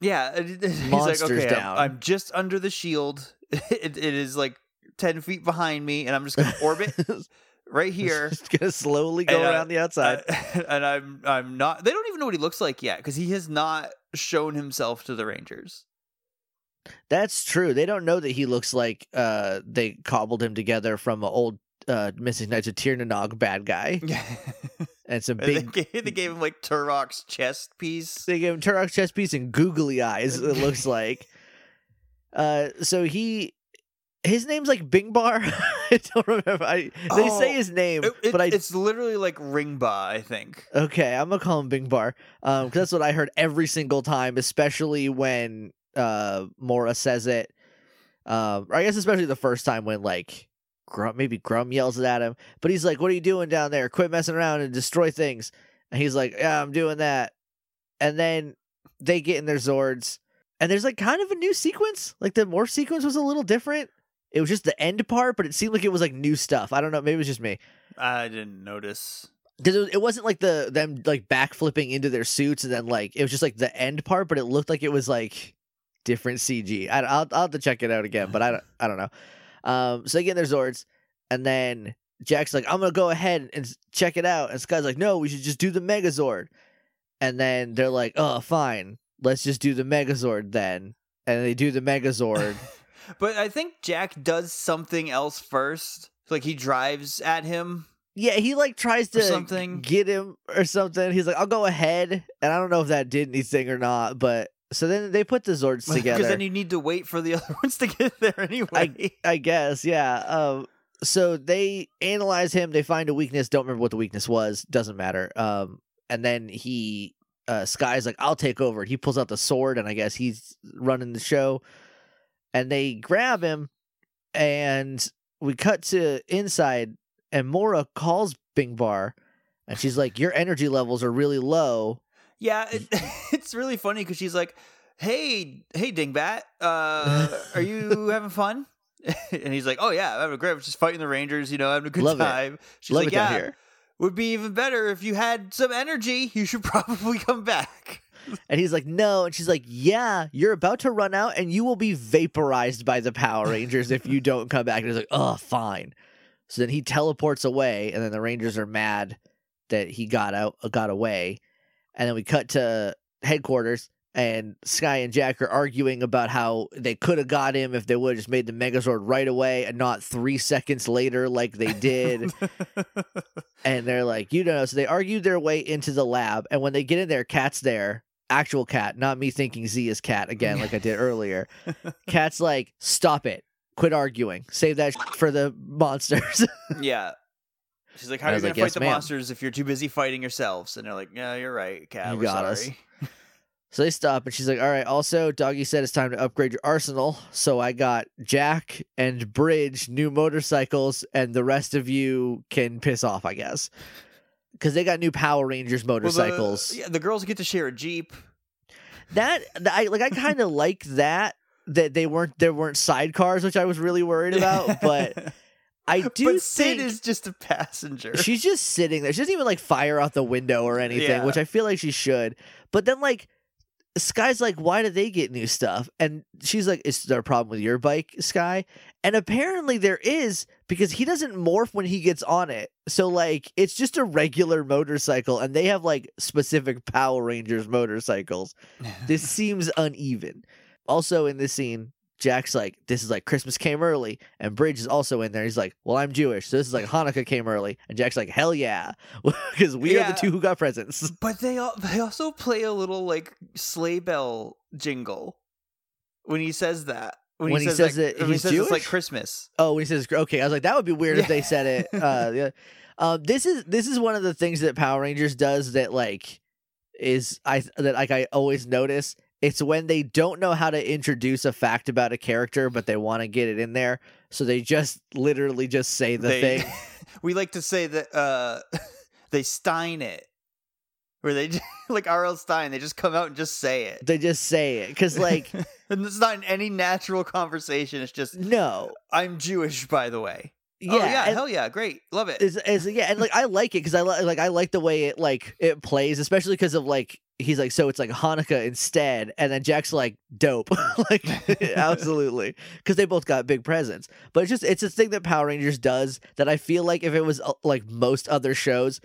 Yeah, it- he's Monsters like, okay, I'm- down. I'm, just under the shield. It, it is like ten feet behind me, and I'm just gonna orbit right here. just gonna slowly go And, uh, around the outside. And I'm I'm not. They don't even know what he looks like yet because he has not shown himself to the Rangers. That's true. They don't know that he looks like uh they cobbled him together from an old uh Mystic Knights of Tir Na Nog bad guy and some And they, big gave, they gave him like Turok's chest piece. they gave him Turok's chest piece and googly eyes, it looks like. Uh so he his name's like Bing Bar. I don't remember. I, they say Oh, his name, It- it- but I it's literally like Ring Ringba, I think. Okay, I'm gonna call him Bing Bar. Um, that's what I heard every single time, especially when uh Mora says it. Um, I guess especially the first time when like Gruumm, maybe Gruumm yells it at him, but he's like, "What are you doing down there? Quit messing around and destroy things." And he's like, "Yeah, I'm doing that." And then they get in their Zords, and there's like kind of a new sequence. Like the morph sequence was a little different. It was just the end part, but it seemed like it was like new stuff. I don't know. Maybe it was just me I didn't notice. because it, was- it wasn't like the them like backflipping into their suits and then like it was just like the end part, but it looked like it was like different CG. I, I'll I'll have to check it out again, but I don't I don't know. Um, so again, there's Zords, and then Jack's like, "I'm gonna go ahead and check it out," and Sky's like, "No, we should just do the Megazord." And then they're like, "Oh, fine, let's just do the Megazord then." And they do the Megazord. But I think Jack does something else first. Like he drives at him. Yeah, he like tries to something. get him or something. He's like, "I'll go ahead," and I don't know if that did anything or not. But so then they put the Zords together. Because then you need to wait for the other ones to get there anyway. I guess, yeah. Um, so they analyze him. They find a weakness. Don't remember what the weakness was. Doesn't matter. Um, and then he, uh, Sky's like, "I'll take over." He pulls out the sword, and I guess he's running the show. And they grab him, and we cut to inside, and Mora calls Bing Bar, and she's like, "Your energy levels are really low." Yeah, it, it's really funny because she's like, "Hey, hey, Dingbat, uh, are you having fun?" and he's like, "Oh yeah, I'm having a great. I'm just fighting the Rangers, you know, having a good Love it. time." She's Love like, it "Yeah, would be even better if you had some energy. You should probably come back." And he's like, no. And she's like, yeah, you're about to run out and you will be vaporized by the Power Rangers if you don't come back. And he's like, oh, fine. So then he teleports away, and then the Rangers are mad that he got out, uh, got away. And then we cut to headquarters, and Sky and Jack are arguing about how they could have got him if they would have just made the Megazord right away and not three seconds later, like they did. and they're like, you know, so they argued their way into the lab, and when they get in there, Kat's there, actual Kat, not me thinking Z is Cat again, like I did earlier. Kat's like, stop it, quit arguing, save that for the monsters. yeah. She's like, how are you gonna like, fight "Yes, the ma'am." monsters if you're too busy fighting yourselves? And they're like, yeah, you're right, Kat. You we're got us." sorry. so they stop, and she's like, all right. Also, Doggie said it's time to upgrade your arsenal, so I got Jack and Bridge new motorcycles, and the rest of you can piss off, I guess. Because they got new Power Rangers Well, the- motorcycles. yeah, the girls get to share a jeep. that th- I like I kind of like that that they weren't there weren't sidecars, which I was really worried about. But I do but Syd is just a passenger. she's just sitting there. She doesn't even like fire out the window or anything, Yeah. which I feel like she should. But then like Sky's like, why do they get new stuff? And she's like, is there a problem with your bike, Sky? And apparently there is because he doesn't morph when he gets on it. So like it's just a regular motorcycle and they have like specific Power Rangers motorcycles. This seems uneven. Also in this scene, Jack's like, this is like Christmas came early, and Bridge is also in there. He's like, well, I'm Jewish, so this is like Hanukkah came early, and Jack's like, hell yeah, because we are the two who got presents. But they al- they also play a little like sleigh bell jingle when he says that. When he says, says like, that when he he's says it's like Christmas. Oh, when he says, okay, I was like, that would be weird if they said it. Uh, yeah. Um, this is this is one of the things that Power Rangers does that like is I that like I always notice. It's when they don't know how to introduce a fact about a character, but they want to get it in there, so they just literally just say the they, thing. we like to say that uh they Stein it. Where they like R.L. Stine, they just come out and just say it. They just say it because like and it's not in any natural conversation. It's just no, I'm Jewish, by the way. yeah, oh yeah, and- hell yeah, great, love it. is is yeah, and like I like it because I li- like I like the way it like it plays, especially because of like he's like so it's like Hanukkah instead, and then Jack's like dope, like absolutely because they both got big presents. But it's just it's a thing that Power Rangers does that I feel like if it was uh, like most other shows.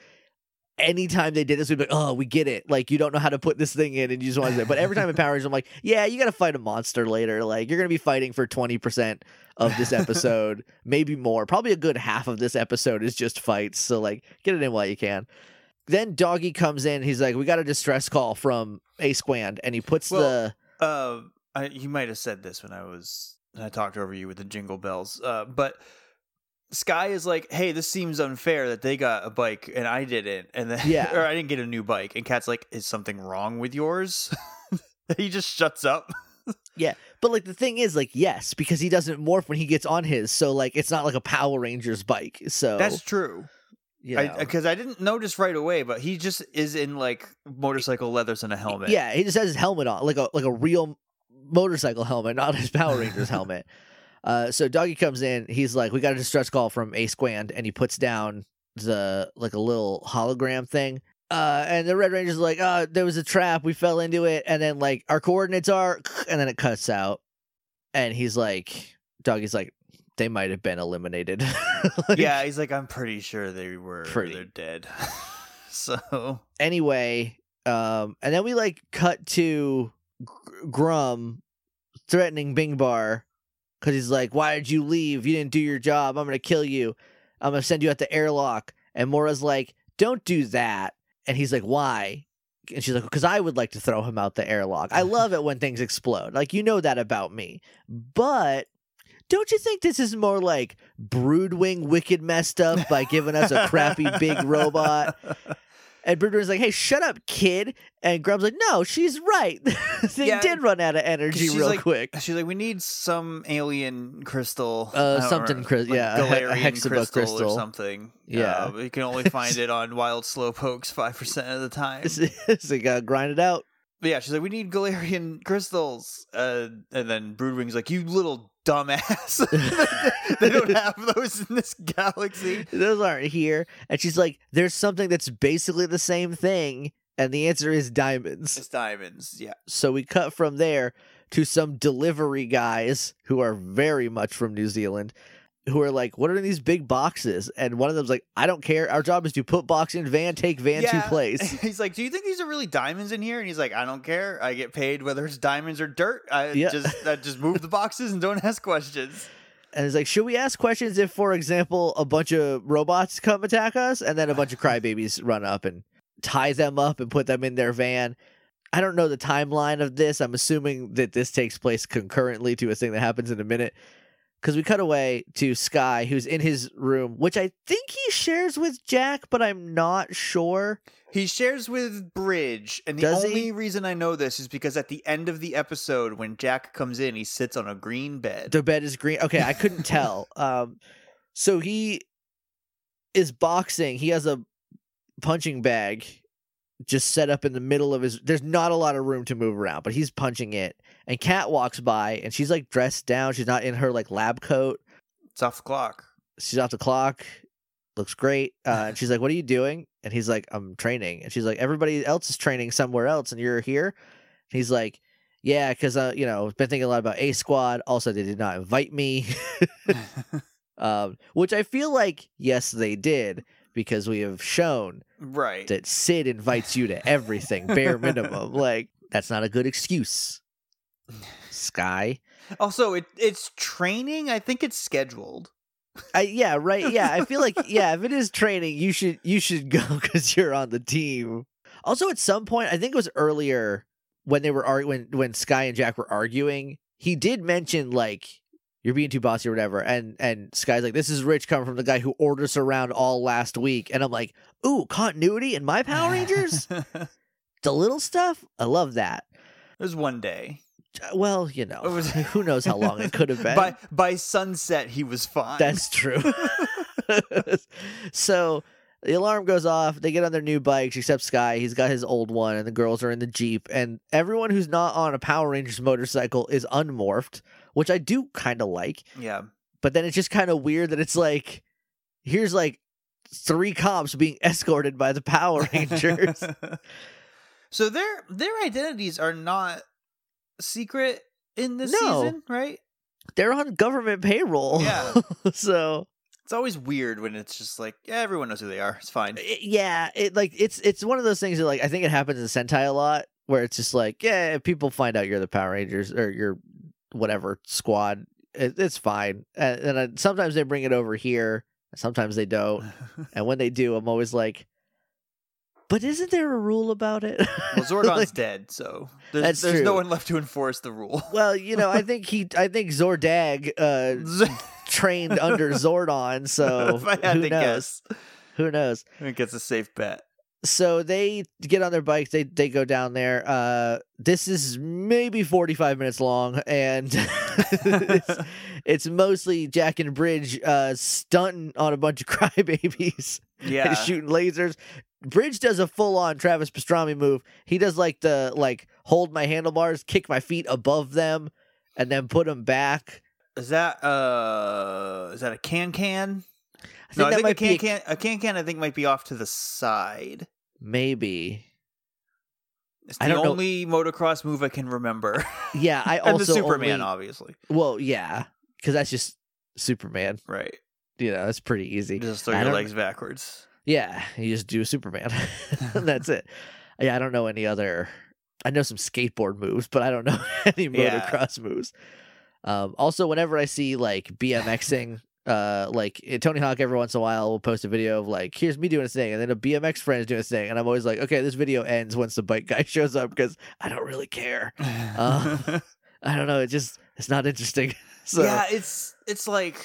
Anytime they did this, we'd be like, "Oh, we get it." Like you don't know how to put this thing in, and you just want to. Say. But every time in Power Rangers, I'm like, "Yeah, you got to fight a monster later. Like you're gonna be fighting for twenty percent of this episode, maybe more. Probably a good half of this episode is just fights. So like get it in while you can. Then Doggie comes in. He's like, "We got a distress call from A Squad," and he puts Well- the uh, I, you might have said this when I was I talked over you with the jingle bells. Uh, but Sky is like, "Hey, this seems unfair that they got a bike and I didn't, and then Yeah. or I didn't get a new bike." And Kat's like, "Is something wrong with yours?" he just shuts up. Yeah, but like the thing is, like yes, because he doesn't morph when he gets on his, so like it's not like a Power Rangers bike. So That's true. yeah, Because I, didn't notice right away, but he just is in like motorcycle leathers and a helmet. yeah, he just has his helmet on, like a like a real motorcycle helmet, not his Power Rangers helmet. Uh, so Doggie comes in. He's like, "We got a distress call from A Squad," and he puts down the like a little hologram thing. Uh, and the Red Ranger's like, "Oh, there was a trap. We fell into it." And then like our coordinates are, and then it cuts out. And he's like, "Doggie's like, they might have been eliminated." Like, yeah. He's like, I'm pretty sure they were. Pretty. They're dead. so anyway, um, and then we like cut to Gruumm threatening Bing Bar because he's like, "Why did you leave? You didn't do your job. I'm gonna kill you. I'm gonna send you out the airlock." And Mora's like, "Don't do that." And he's like, "Why?" And she's like, "Because I would like to throw him out the airlock. I love it when things explode. Like you know that about me, but." Don't you think this is more like Broodwing wicked messed up by giving us a crappy big robot? And Broodwing's like, "Hey, shut up, kid!" And Gruumm's like, "No, she's right. they Yeah, did run out of energy real like- quick." She's like, we need some alien crystal. Uh, something remember, yeah, a he- a Galarian hexabug crystal, crystal. or something. Yeah. uh, you can only find it on wild slowpokes five percent of the time. It's, it's like, uh, grind it out. But yeah, she's like, we need Galarian crystals, uh, and then Broodwing's like, you little dumbass. they don't have those in this galaxy. Those aren't here. And she's like, "There's something that's basically the same thing And the answer is diamonds. It's diamonds. Yeah. So we cut from there to some delivery guys who are very much from New Zealand who are like, What are these big boxes? And one of them's like, I don't care. Our job is to put box in van, take van to place. He's like, "Do you think these are really diamonds in here?" And he's like, "I don't care. I get paid whether it's diamonds or dirt. I Yeah. just I just move the boxes and don't ask questions." And it's like, should we ask questions if, for example, a bunch of robots come attack us and then a bunch of crybabies run up and tie them up and put them in their van? I don't know the timeline of this. I'm assuming that this takes place concurrently to a thing that happens in a minute. Because we cut away to Sky, who's in his room, which I think he shares with Jack, but I'm not sure. He shares with Bridge, and the Does he? only reason I know this is because at the end of the episode, when Jack comes in, he sits on a green bed. The bed is green. Okay, I couldn't tell. Um, so he is boxing. He has a punching bag just set up in the middle of his. There's not a lot of room to move around, but he's punching it. And Kat walks by, and she's like dressed down. She's not in her like lab coat. It's off the clock. She's off the clock. Looks great. Uh, and she's like, "What are you doing?" And he's like, "I'm training." And she's like, "Everybody else is training somewhere else, and you're here." And he's like, "Yeah, because uh, you know, been thinking a lot about A Squad. Also, they did not invite me." um, which I feel like yes, they did because we have shown right. that Syd invites you to everything, bare minimum. Like that's not a good excuse. Sky, Also, it it's training. I think it's scheduled. I yeah right yeah I feel like yeah if it is training you should you should go because you're on the team. Also, at some point, I think it was earlier when they were arguing when when Sky and Jack were arguing, he did mention like you're being too bossy or whatever, and and Sky's like this is rich coming from the guy who ordered us around all last week, and I'm like ooh continuity in my Power Rangers, the little stuff I love that. It was one day. Well, you know, was- who knows how long it could have been. By by sunset, he was fine. That's true. so the alarm goes off. They get on their new bikes, except Sky. He's got his old one, and the girls are in the Jeep. And everyone who's not on a Power Rangers motorcycle is unmorphed, which I do kind of like. yeah. But then it's just kind of weird that it's like, here's like three cops being escorted by the Power Rangers. so their their identities are not secret in this No. season, right? They're on government payroll. Yeah. so It's always weird when it's just like, yeah, everyone knows who they are. It's fine. it- yeah, it like it's it's one of those things that like I think it happens in Sentai a lot where it's just like yeah, if people find out you're the Power Rangers or you're whatever squad, it, it's fine. And, and I, sometimes they bring it over here, sometimes they don't. And when they do, I'm always like, but isn't there a rule about it? well, Zordon's Like, dead, so there's, there's no one left to enforce the rule. well, you know, I think he, I think Zordag uh, trained under Zordon, so if I had who to knows? guess, Who knows? I think it's a safe bet. so they get on their bikes they they go down there uh this is maybe 45 minutes long and it's, it's mostly jack and bridge uh stunting on a bunch of crybabies Yeah, and shooting lasers bridge does a full-on travis pastrana move he does like the like hold my handlebars kick my feet above them and then put them back is that uh, is that a can can? i think No, I that think a might can be a- can a can can. I think might be off to the side. maybe It's I the don't know. only motocross move I can remember. yeah i and also the Superman, only- obviously. well yeah because that's just superman Right. You know, that's pretty easy. Just throw I your legs backwards. Yeah, you just do a Superman. that's it. Yeah, I don't know any other. I know some skateboard moves, but I don't know any Yeah. motocross moves. Um, also, whenever I see like BMXing, uh, like eh, Tony Hawk every once in a while will post a video of like, here's me doing a thing, and then a BMX friend is doing a thing, and I'm always like, okay, this video ends once the bike guy shows up because I don't really care. Uh, I don't know. It just it's not interesting. So yeah, it's it's like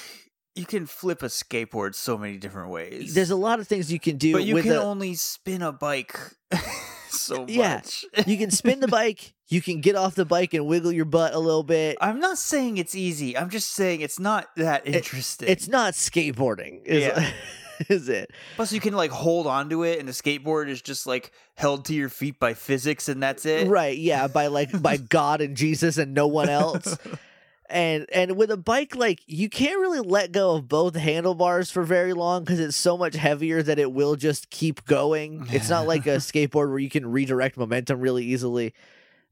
you can flip a skateboard so many different ways. there's a lot of things you can do but you can a, only spin a bike so Yeah. much. you can spin the bike, you can get off the bike and wiggle your butt a little bit. I'm not saying it's easy. I'm just saying it's not that interesting. It's not skateboarding, is, Yeah. is it? Plus, you can like hold onto it, and the skateboard is just like held to your feet by physics, and that's it. Right, yeah, by like by God and Jesus and no one else. And and with a bike like you can't really let go of both handlebars for very long because it's so much heavier that it will just keep going. It's not like a skateboard where you can redirect momentum really easily.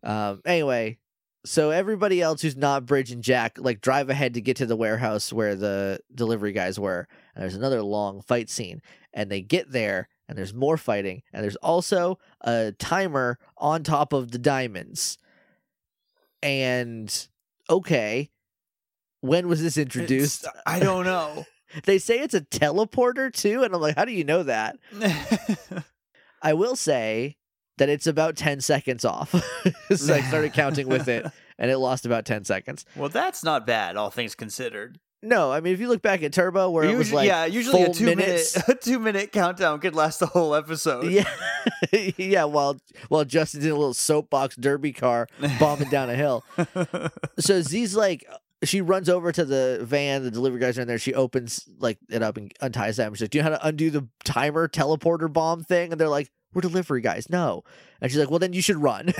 Um anyway so everybody else who's not bridge and jack like drive ahead to get to the warehouse where the delivery guys were and there's another long fight scene and they get there and there's more fighting and there's also a timer on top of the diamonds. And okay when was this introduced It's- I don't know. they say it's a teleporter too and i'm like how do you know that i will say that it's about 10 seconds off so i started counting with it and it lost about 10 seconds well, that's not bad, all things considered. No i mean if you look back at turbo where it was Usually, like yeah, usually a two minutes. minute a two minute countdown could last a whole episode. yeah yeah while while justin's in a little soapbox derby car bombing down a hill so Z's like she runs over to the van, the delivery guys are in there. She opens like it up and unties them. She's like, Do you know how to undo the timer teleporter bomb thing? And they're like, We're delivery guys, no. And she's like, Well then you should run.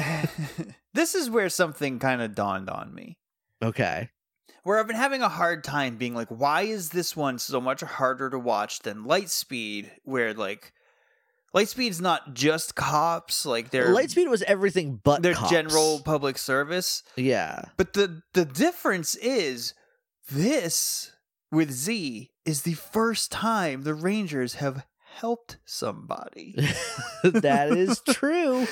this is where something kind of dawned on me. okay. Where I've been having a hard time being like, why is this one so much harder to watch than Lightspeed? Where like Lightspeed's not just cops, like they're Lightspeed was everything but they're cops. general public service. Yeah. But the the difference is this with Z is the first time the Rangers have helped somebody. that is true.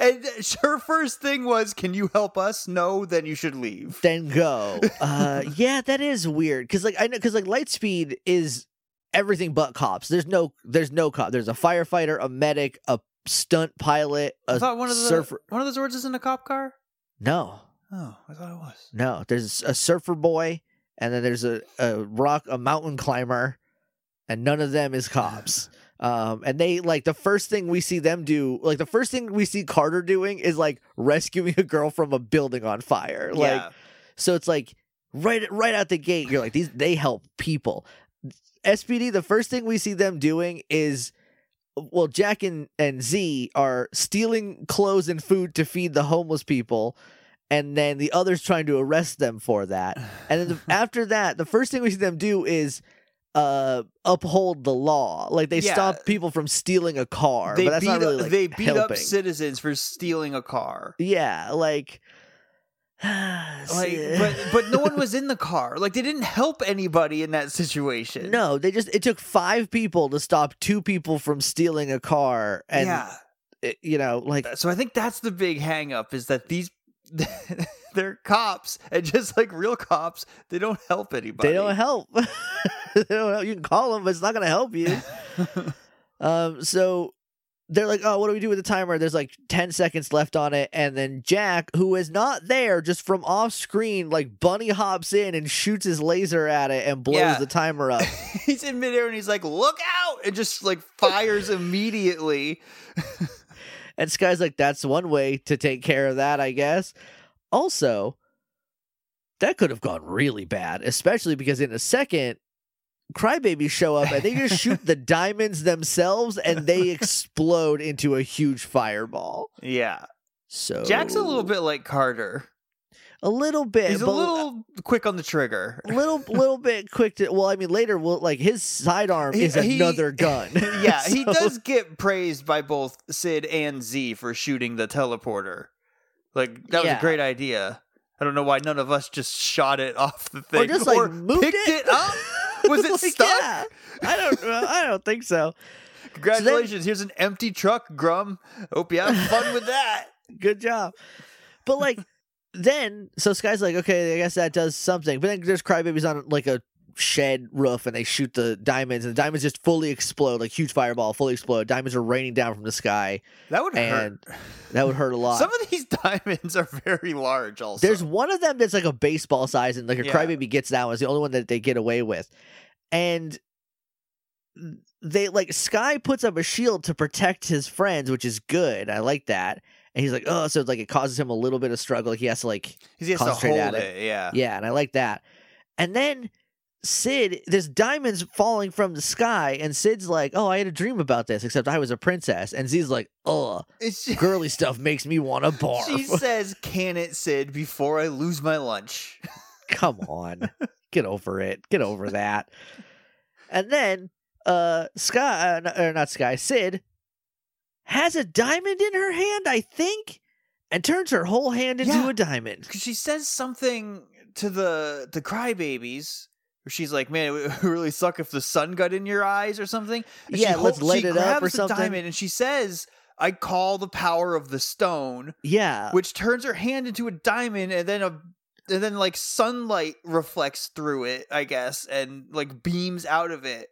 and her first thing was, "Can you help us?" No, then you should leave. then go. Uh yeah, that is weird. Cause like I know cause like Lightspeed is everything but cops. There's no there's no cop. There's a firefighter, a medic, a stunt pilot, a I thought one of the surfer. one of those words is in a cop car. No. Oh, I thought it was. No, there's a surfer boy, and then there's a, a rock, a mountain climber, and none of them is cops. Um, and they like the first thing we see them do, like the first thing we see Carter doing is like rescuing a girl from a building on fire. Like, yeah. so it's like right, right out the gate, you're like these they help people. SPD, the first thing we see them doing is. Well, Jack and, and Z are stealing clothes and food to feed the homeless people, and then the others trying to arrest them for that. And then the, after that, the first thing we see them do is uh uphold the law. Like they Yeah. stop people from stealing a car. they but that's beat not really up, like they beat up citizens for stealing a car. Yeah, like Like, but but no one was in the car. Like they didn't help anybody in that situation. no, they just it took five people to stop two people from stealing a car, and yeah. it- you know, like So I think that's the big hang up is that these they're cops and just like real cops, they don't help anybody. they don't help. they don't help. You can call them, but it's not going to help you. Um, so they're like, "Oh, what do we do with the timer?" There's like ten seconds left on it, and then Jack, who is not there, just from off screen, like bunny hops in and shoots his laser at it and blows Yeah. the timer up. he's in midair and he's like, "Look out!" and just like fires immediately. and Sky's like, "That's one way to take care of that, I guess." Also, that could have gone really bad, especially because in a second. Crybabies show up and they just shoot the diamonds themselves and they explode into a huge fireball. Yeah, So Jack's a little bit like Carter. a little bit. He's a little quick on the trigger. little little bit quick to well i mean later will like his sidearm He- is he- another gun yeah, he does get praised by both Syd and Z for shooting the teleporter. Like that was a great idea. I don't know why none of us just shot it off the thing or just like moved picked it, it up. Was it Like, stuck? yeah. i don't uh, i don't think so Congratulations! Here's an empty truck, Gruumm. Hope you have fun with that. good job but like then so sky's like okay i guess that does something but then there's crybabies on like a shed roof and they shoot the diamonds and the diamonds just fully explode like huge fireball fully explode diamonds are raining down from the sky That would And hurt. that would hurt a lot Some of these diamonds are very large. Also, There's one of them that's like a baseball size, and like a Yeah. crybaby gets that one. It's the only one that they get away with, and they like Sky puts up a shield to protect his friends, which is good. I like that. And he's like, oh, so it's like it causes him a little bit of struggle. He has to like, he has to concentrate hold at it. it. Yeah. yeah, and I like that. And then Syd, there's diamonds falling from the sky, and Syd's like, "Oh, I had a dream about this, except I was a princess." And Z's like, "Oh, It's girly stuff makes me want to barf." She says, "Can it, Syd, before I lose my lunch?" Come on, get over it. Get over that. And then, uh, Sky, uh, or not Sky, Syd has a diamond in her hand, I think, and turns her whole hand into Yeah. a diamond. Because she says something to the the crybabies. Where she's like, "Man, it would really suck if the sun got in your eyes or something." And she Yeah, let's hol- light she it up or something. Diamond and she says, "I call the power of the stone," Yeah, which turns her hand into a diamond, and then a and then like sunlight reflects through it, I guess, and like beams out of it.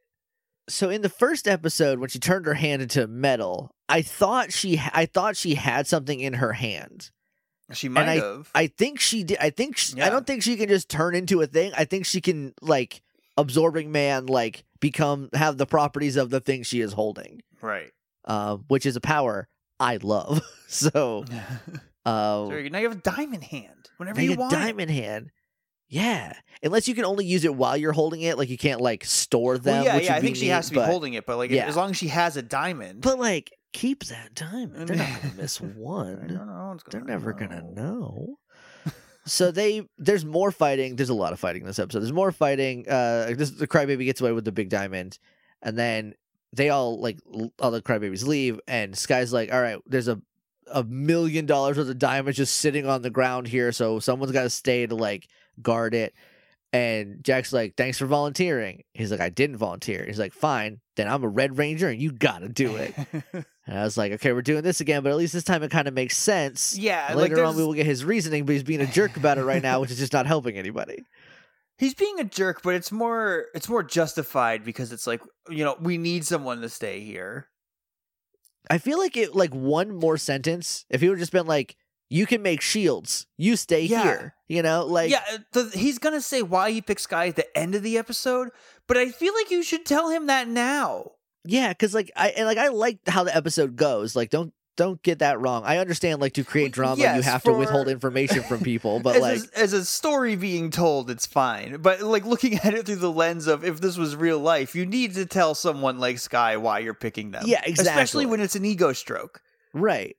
so in the first episode when she turned her hand into metal i thought she i thought she had something in her hand She might I- have. i think she did i think she, i don't think she can just turn into a thing i think she can like absorbing man like become have the properties of the thing she is holding right. uh, which is a power i love so uh So now you have a diamond hand whenever you a want. diamond hand yeah unless you can only use it while you're holding it like you can't like store them Well, yeah, yeah. I think be she has to be but- holding it, but like Yeah. as long as she has a diamond. But like, keep that diamond. They're not gonna miss one. know They're never gonna know. so they there's more fighting. There's a lot of fighting in this episode. There's more fighting. Uh, this the crybaby gets away with the big diamond, and then they all like all the crybabies leave, and Sky's like, all right, there's a a million dollars worth of diamonds just sitting on the ground here, so someone's got to stay to like guard it. And Jack's like, thanks for volunteering. He's like, I didn't volunteer. He's like, fine, then I'm a Red Ranger and you gotta do it. And I was like, okay, we're doing this again, but at least this time it kind of makes sense. yeah, like Later on, we will get his reasoning, but he's being a jerk about it right now, which is just not helping anybody. he's being a jerk, but it's more it's more justified because it's like you know we need someone to stay here. I feel like it, like one more sentence, if he would just been like, you can make shields, you stay Yeah. here, you know, like, yeah, uh, the, he's gonna say why he picked Sky at the end of the episode, but I feel like you should tell him that now. Yeah, because like I and like I like how the episode goes. Like, don't don't get that wrong. I understand, like to create drama, you yes, have to withhold information from people, but as, like, a, as a story being told, it's fine. But like looking at it through the lens of if this was real life, you need to tell someone like Sky why you're picking them. Yeah, exactly. Especially when it's an ego stroke. Right.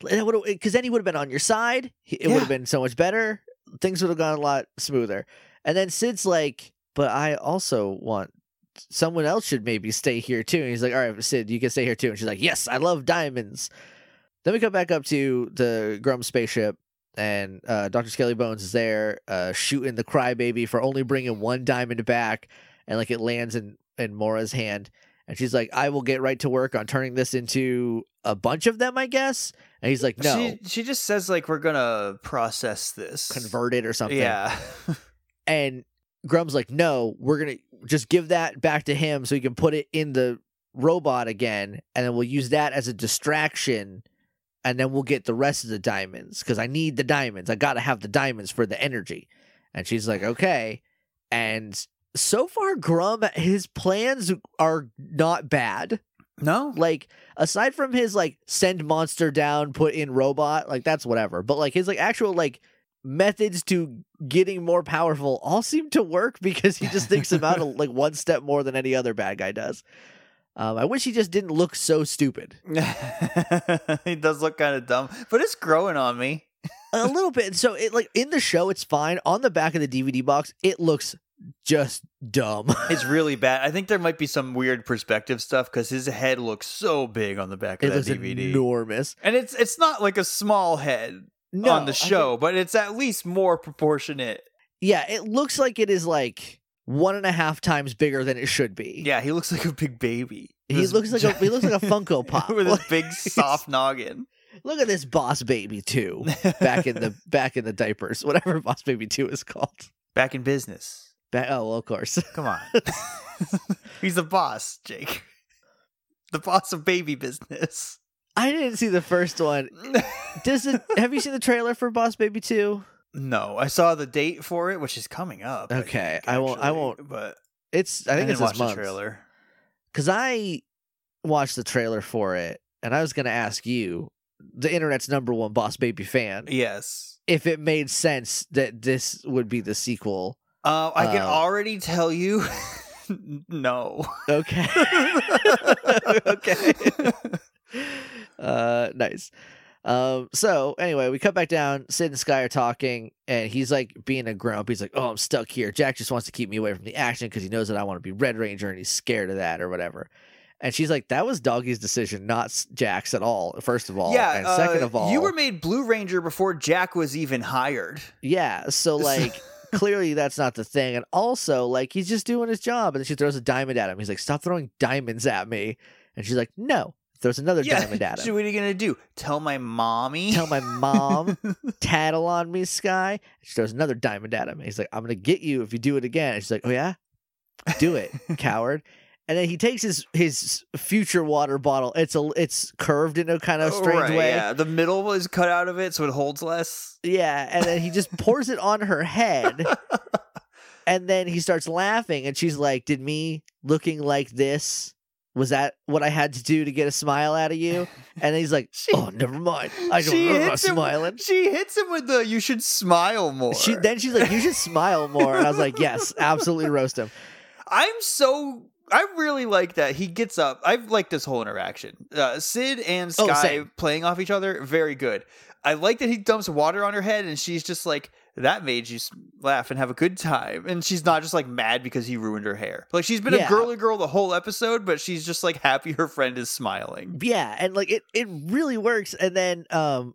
Because eh, then he would have been on your side. It would have been so much better. Things would have gone a lot smoother. And then Syd's like, but I also want someone else should maybe stay here too. And he's like, all right, Syd, you can stay here too. And she's like, yes, I love diamonds. Then we come back up to the Gruumm spaceship. And uh, Dr. Skelly Bones is there, uh, shooting the crybaby for only bringing one diamond back, and like it lands in in Mora's hand, and she's like, "I will get right to work on turning this into a bunch of them, I guess." And he's like, "No, She she just says like we're gonna process this. convert it or something." Yeah. And Gruumm's like, "No, we're gonna just give that back to him so he can put it in the robot again, and then we'll use that as a distraction." And then we'll get the rest of the diamonds because I need the diamonds. I gotta have the diamonds for the energy. And she's like, okay. And so far, Gruumm, his plans are not bad. no? like aside from his like send monster down put in robot like that's whatever but like his like actual like methods to getting more powerful all seem to work because he just thinks about it like one step more than any other bad guy does. Um, i wish he just didn't look so stupid. He does look kind of dumb, but it's growing on me. a little bit so it like in the show it's fine. On the back of the dvd box it looks just dumb. It's really bad. I think there might be some weird perspective stuff because his head looks so big on the back of it that DVD, enormous. And it's it's not like a small head no, on the I think- show, but it's at least more proportionate. yeah it looks like it is like one and a half times bigger than it should be Yeah, he looks like a big baby. He This looks like a he looks like a Funko Pop. with his big soft noggin. Look at this Boss Baby Two back in the back in the diapers, whatever Boss Baby Two is called. back in business. Back, oh, well, of course. Come on, he's the boss, Jake. The boss of baby business. I didn't see the first one. Does it? Have you seen the trailer for Boss Baby Two? No, I saw the date for it, which is coming up. I Okay, think, I won't- I won't- But It's I think didn't it's watch this the month. trailer. Because I watched the trailer for it, and I was going to ask you, the internet's number one Boss Baby fan, Yes, if it made sense that this would be the sequel. Uh, I can Uh, already tell you, no. Okay. okay. Uh, nice. Um, so anyway, we cut back down. Syd and Sky are talking, and he's like being a grump. He's like, "Oh, I'm stuck here. Jack just wants to keep me away from the action because he knows that I want to be Red Ranger, and he's scared of that or whatever." And she's like, "That was Doggie's decision, not Jack's at all. First of all, yeah. and second uh, of all, you were made Blue Ranger before Jack was even hired. yeah. So like." Clearly, that's not the thing. And also, like, he's just doing his job. And then she throws a diamond at him. He's like, Stop throwing diamonds at me. And she's like, No. Throws another yeah. diamond at him. So what are you gonna do? Tell my mommy? tell my mom, tattle on me, Sky. She throws another diamond at him. He's like, I'm gonna get you if you do it again. And she's like, Oh yeah, do it, coward. And then he takes his his future water bottle. It's a it's curved in a kind of strange Right, way. Yeah, the middle was cut out of it, so it holds less. Yeah, and then he just pours it on her head. And then he starts laughing, and she's like, Did me looking like this? Was that what I had to do to get a smile out of you? And he's like, She- Oh, never mind. I don't remember him- smiling. She hits him with the "you should smile more." She then she's like, "You should smile more," and I was like, "Yes, absolutely roast him." I'm so. I really like that he gets up. I've liked this whole interaction. Uh, Syd and Oh, Sky same. playing off each other, very good. I like that he dumps water on her head, and she's just like, "That made you laugh and have a good time." And she's not just like mad because he ruined her hair. Like she's been Yeah. a girly girl the whole episode, but she's just like happy her friend is smiling. Yeah, and like it, it really works. And then um,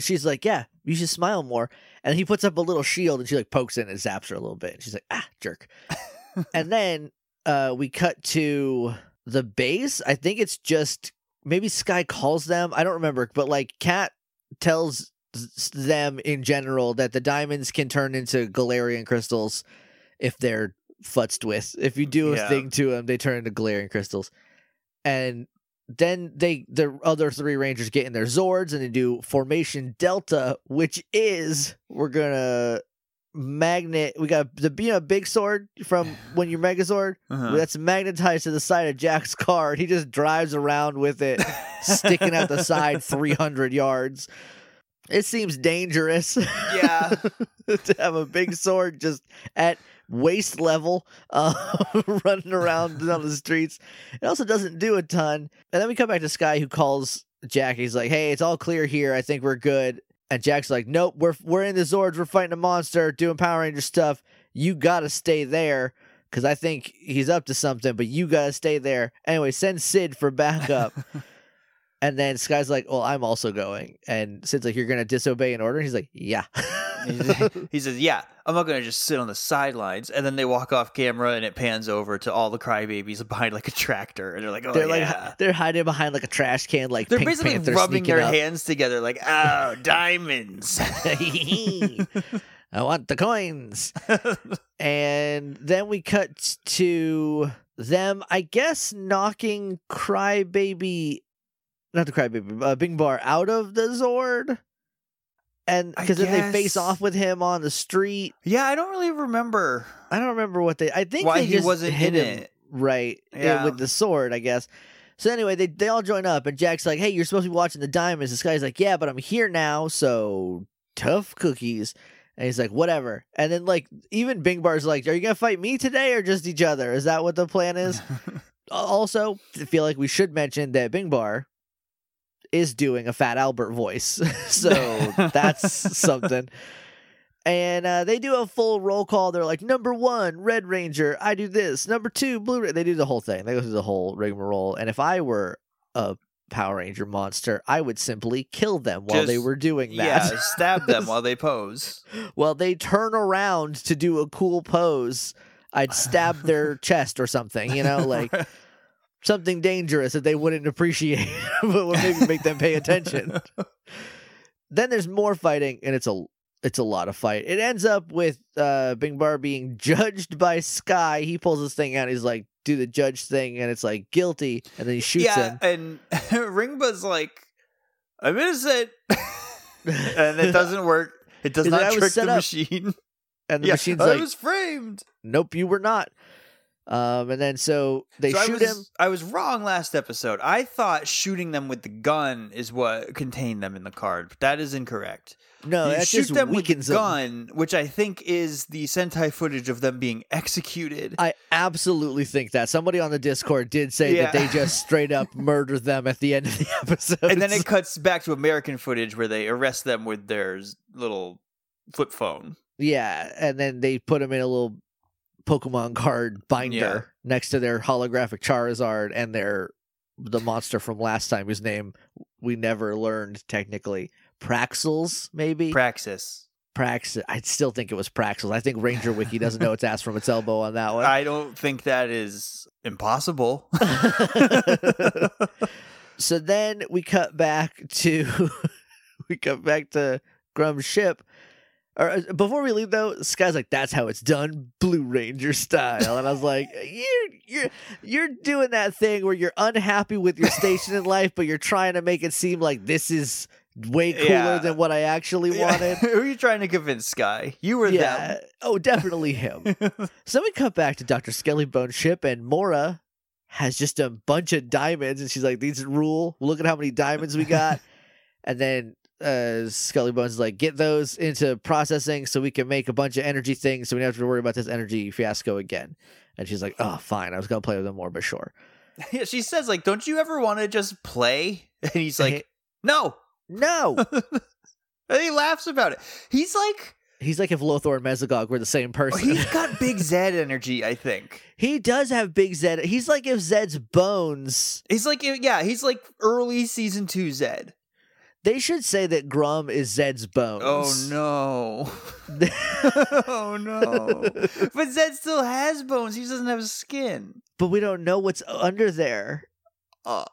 she's like, "Yeah, you should smile more." And he puts up a little shield, and she like pokes in and zaps her a little bit. And she's like, "Ah, jerk." and then uh, we cut to the base. I think it's just maybe Sky calls them. I don't remember, but like Kat tells them in general that the diamonds can turn into Galarian crystals if they're futzed with. If you do a Yeah. thing to them, they turn into Galarian crystals. And then they the other three rangers get in their zords and they do formation delta which is we're gonna magnet we got the you know, big sword from when you're megazord Uh-huh. that's magnetized to the side of jack's car he just drives around with it sticking out the side 300 yards it seems dangerous. Yeah. to have a big sword just at waist level uh, running around down the streets. It also doesn't do a ton. And then we come back to sky who calls jack. He's like hey it's all clear here. I think we're good. And jack's like nope we're we're in the zords. We're fighting a monster doing power ranger stuff. You gotta stay there because i think he's up to something but you gotta stay there. Anyway send Syd for backup and then sky's like well i'm also going and Syd's like you're gonna disobey an order and he's like yeah he says, "Yeah, I'm not gonna just sit on the sidelines." And then they walk off camera, and it pans over to all the crybabies behind like a tractor, and they're like, "Oh they're yeah." like they're hiding behind like a trash can, like they're Pink basically Panther rubbing their up. hands together, like, "Oh, diamonds." I want the coins. and then we cut to them, I guess, knocking Crybaby, not the Crybaby, uh, Bing Bar out of the Zord. And because then they face off with him on the street. yeah, I don't really remember. I don't remember what they. I think Why they he just wasn't hit in him it. right eh, Yeah. with the sword, I guess. So anyway, they they all join up, and Jack's like, "Hey, you're supposed to be watching the diamonds." This guy's like, "Yeah, but I'm here now, so tough cookies." And he's like, "Whatever." And then like even Bing Bar's like, "Are you gonna fight me today or just each other? Is that what the plan is?" also, I feel like we should mention that Bing Bar is doing a Fat Albert voice, so that's something. And uh, they do a full roll call. They're like, number one, Red Ranger, I do this. Number two, Blue Ranger. They do the whole thing. They go through the whole rigmarole. And if I were a Power Ranger monster, I would simply kill them while they were doing that. yeah, stab them while they pose. while they turn around to do a cool pose, I'd stab their chest or something, you know, like something dangerous that they wouldn't appreciate, but would maybe make them pay attention. then there's more fighting, and it's a it's a lot of fight. It ends up with uh Bing Bar being judged by Sky. He pulls this thing out. He's like, do the judge thing, and it's like guilty, and then he shoots yeah, him. and Ringba's like, "I'm innocent," and it doesn't work. It does not "I trick the up." machine. And the yeah, machine's I like, was framed. nope, you were not. Um, and then so they So I shoot was, him. I was wrong last episode. I thought shooting them with the gun is what contained them in the card, but that is incorrect. No, you shoot them with the weakens them. gun, which I think is the Sentai footage of them being executed. I absolutely think that somebody on the Discord did say that they just straight up murdered them at the end of the episode. and then it cuts back to American footage where they arrest them with their little flip phone. yeah, and then they put them in a little Pokemon card binder Yeah. next to their holographic Charizard and their the monster from last time whose name we never learned technically. Praxels, maybe Praxis. Prax. I still think it was Praxels. I think Ranger Wiki doesn't know its ass from its elbow on that one. I don't think that is impossible. so then we cut back to we cut back to Gruumm's ship. Or uh, before we leave though, Sky's like, "That's how it's done, Blue Ranger style," and I was like, "You're you're you're doing that thing where you're unhappy with your station in life, but you're trying to make it seem like this is way cooler Yeah. than what I actually wanted." Who are you trying to convince, Sky? You were Yeah. Oh, definitely him. them? So we cut back to Dr. Skellybone ship, and Mora has just a bunch of diamonds, and she's like, "These rule. Look at how many diamonds we got." and then uh, Skellybones is like, "Get those into processing, so we can make a bunch of energy things, so we don't have to worry about this energy fiasco again." And she's like, "Oh, fine. I was gonna play with them more, but sure." yeah, she says, like, don't you ever want to just play? And he's like, no. No, And he laughs about it. He's like, he's like if Lothor and Mesogog were the same person. he's got big Zedd energy, I think. he does have big Zedd. He's like if Zedd's bones. He's like, yeah, he's like early season two Zedd. They should say that Gruumm is Zedd's bones. Oh no. oh no. But Zedd still has bones. He doesn't have skin. but we don't know what's under there. Uh.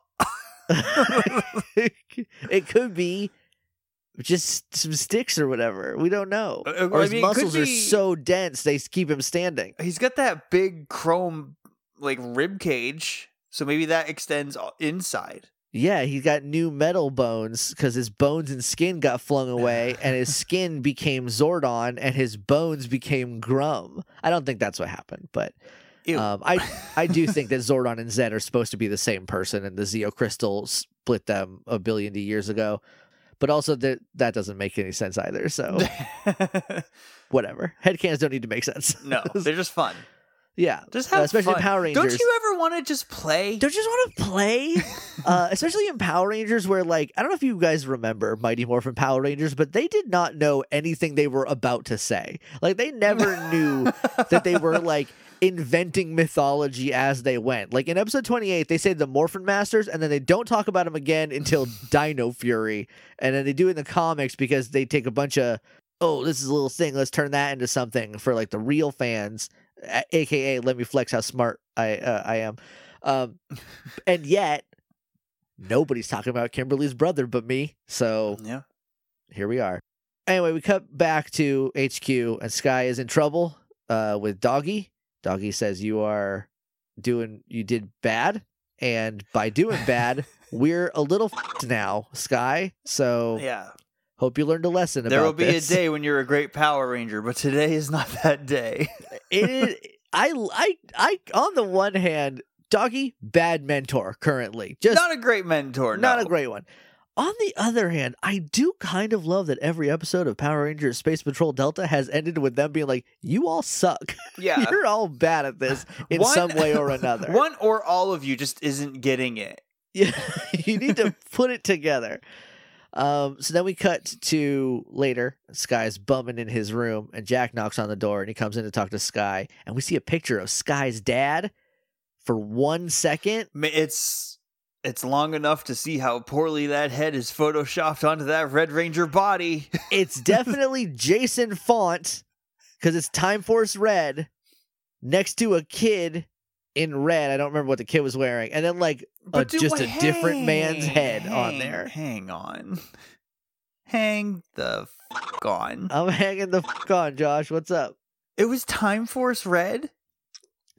it could be just some sticks or whatever. We don't know. Uh, Or I his mean, muscles are be- so dense they keep him standing. He's got that big chrome like rib cage, so maybe that extends inside. Yeah, he got new metal bones because his bones and skin got flung away, and his skin became Zordon, and his bones became Gruumm. I don't think that's what happened, but um, I I do think that Zordon and Zedd are supposed to be the same person, and the Zeo crystal split them a billion years ago. But also that that doesn't make any sense either. So whatever. Headcans don't need to make sense. no, they're just fun. Yeah, Just Uh, have especially fun. Power Rangers. Don't you ever want to just play? don't you just want to play? uh, especially in Power Rangers, where like I don't know if you guys remember Mighty Morphin Power Rangers, but they did not know anything they were about to say. Like they never knew that they were like inventing mythology as they went. Like in episode 28, they say the Morphin Masters, and then they don't talk about them again until Dino Fury. And then they do it in the comics because they take a bunch of, oh, this is a little thing. Let's turn that into something for like the real fans, aka let me flex how smart I uh, I am. Um, and yet, nobody's talking about Kimberly's brother but me. So yeah. here we are. Anyway, we cut back to HQ, and Sky is in trouble uh, with Doggie. Doggie says you are doing, you did bad, and by doing bad, we're a little now, Sky. So Yeah. Hope you learned a lesson. There will be this. a day when you're a great Power Ranger, but today is not that day. It is. I, I, I. On the one hand, Doggie bad mentor currently. Just not a great mentor. not no. a great one. On the other hand, I do kind of love that every episode of Power Rangers Space Patrol Delta has ended with them being like, "You all suck. Yeah. You're all bad at this in One- some way or another. One or all of you just isn't getting it. Yeah, you need to put it together." Um, so then we cut to later. Sky's bumming in his room, and Jack knocks on the door, and he comes in to talk to Sky, and we see a picture of Sky's dad for one second. It's it's long enough to see how poorly that head is photoshopped onto that Red Ranger body. It's definitely Jason Faunt because it's Time Force Red next to a kid in red. I don't remember what the kid was wearing, and then like uh, a, do- just a different man's hang- head on there. Hang on. Hang the f- on. I'm hanging the fuck on, Josh. What's up? It was Time Force Red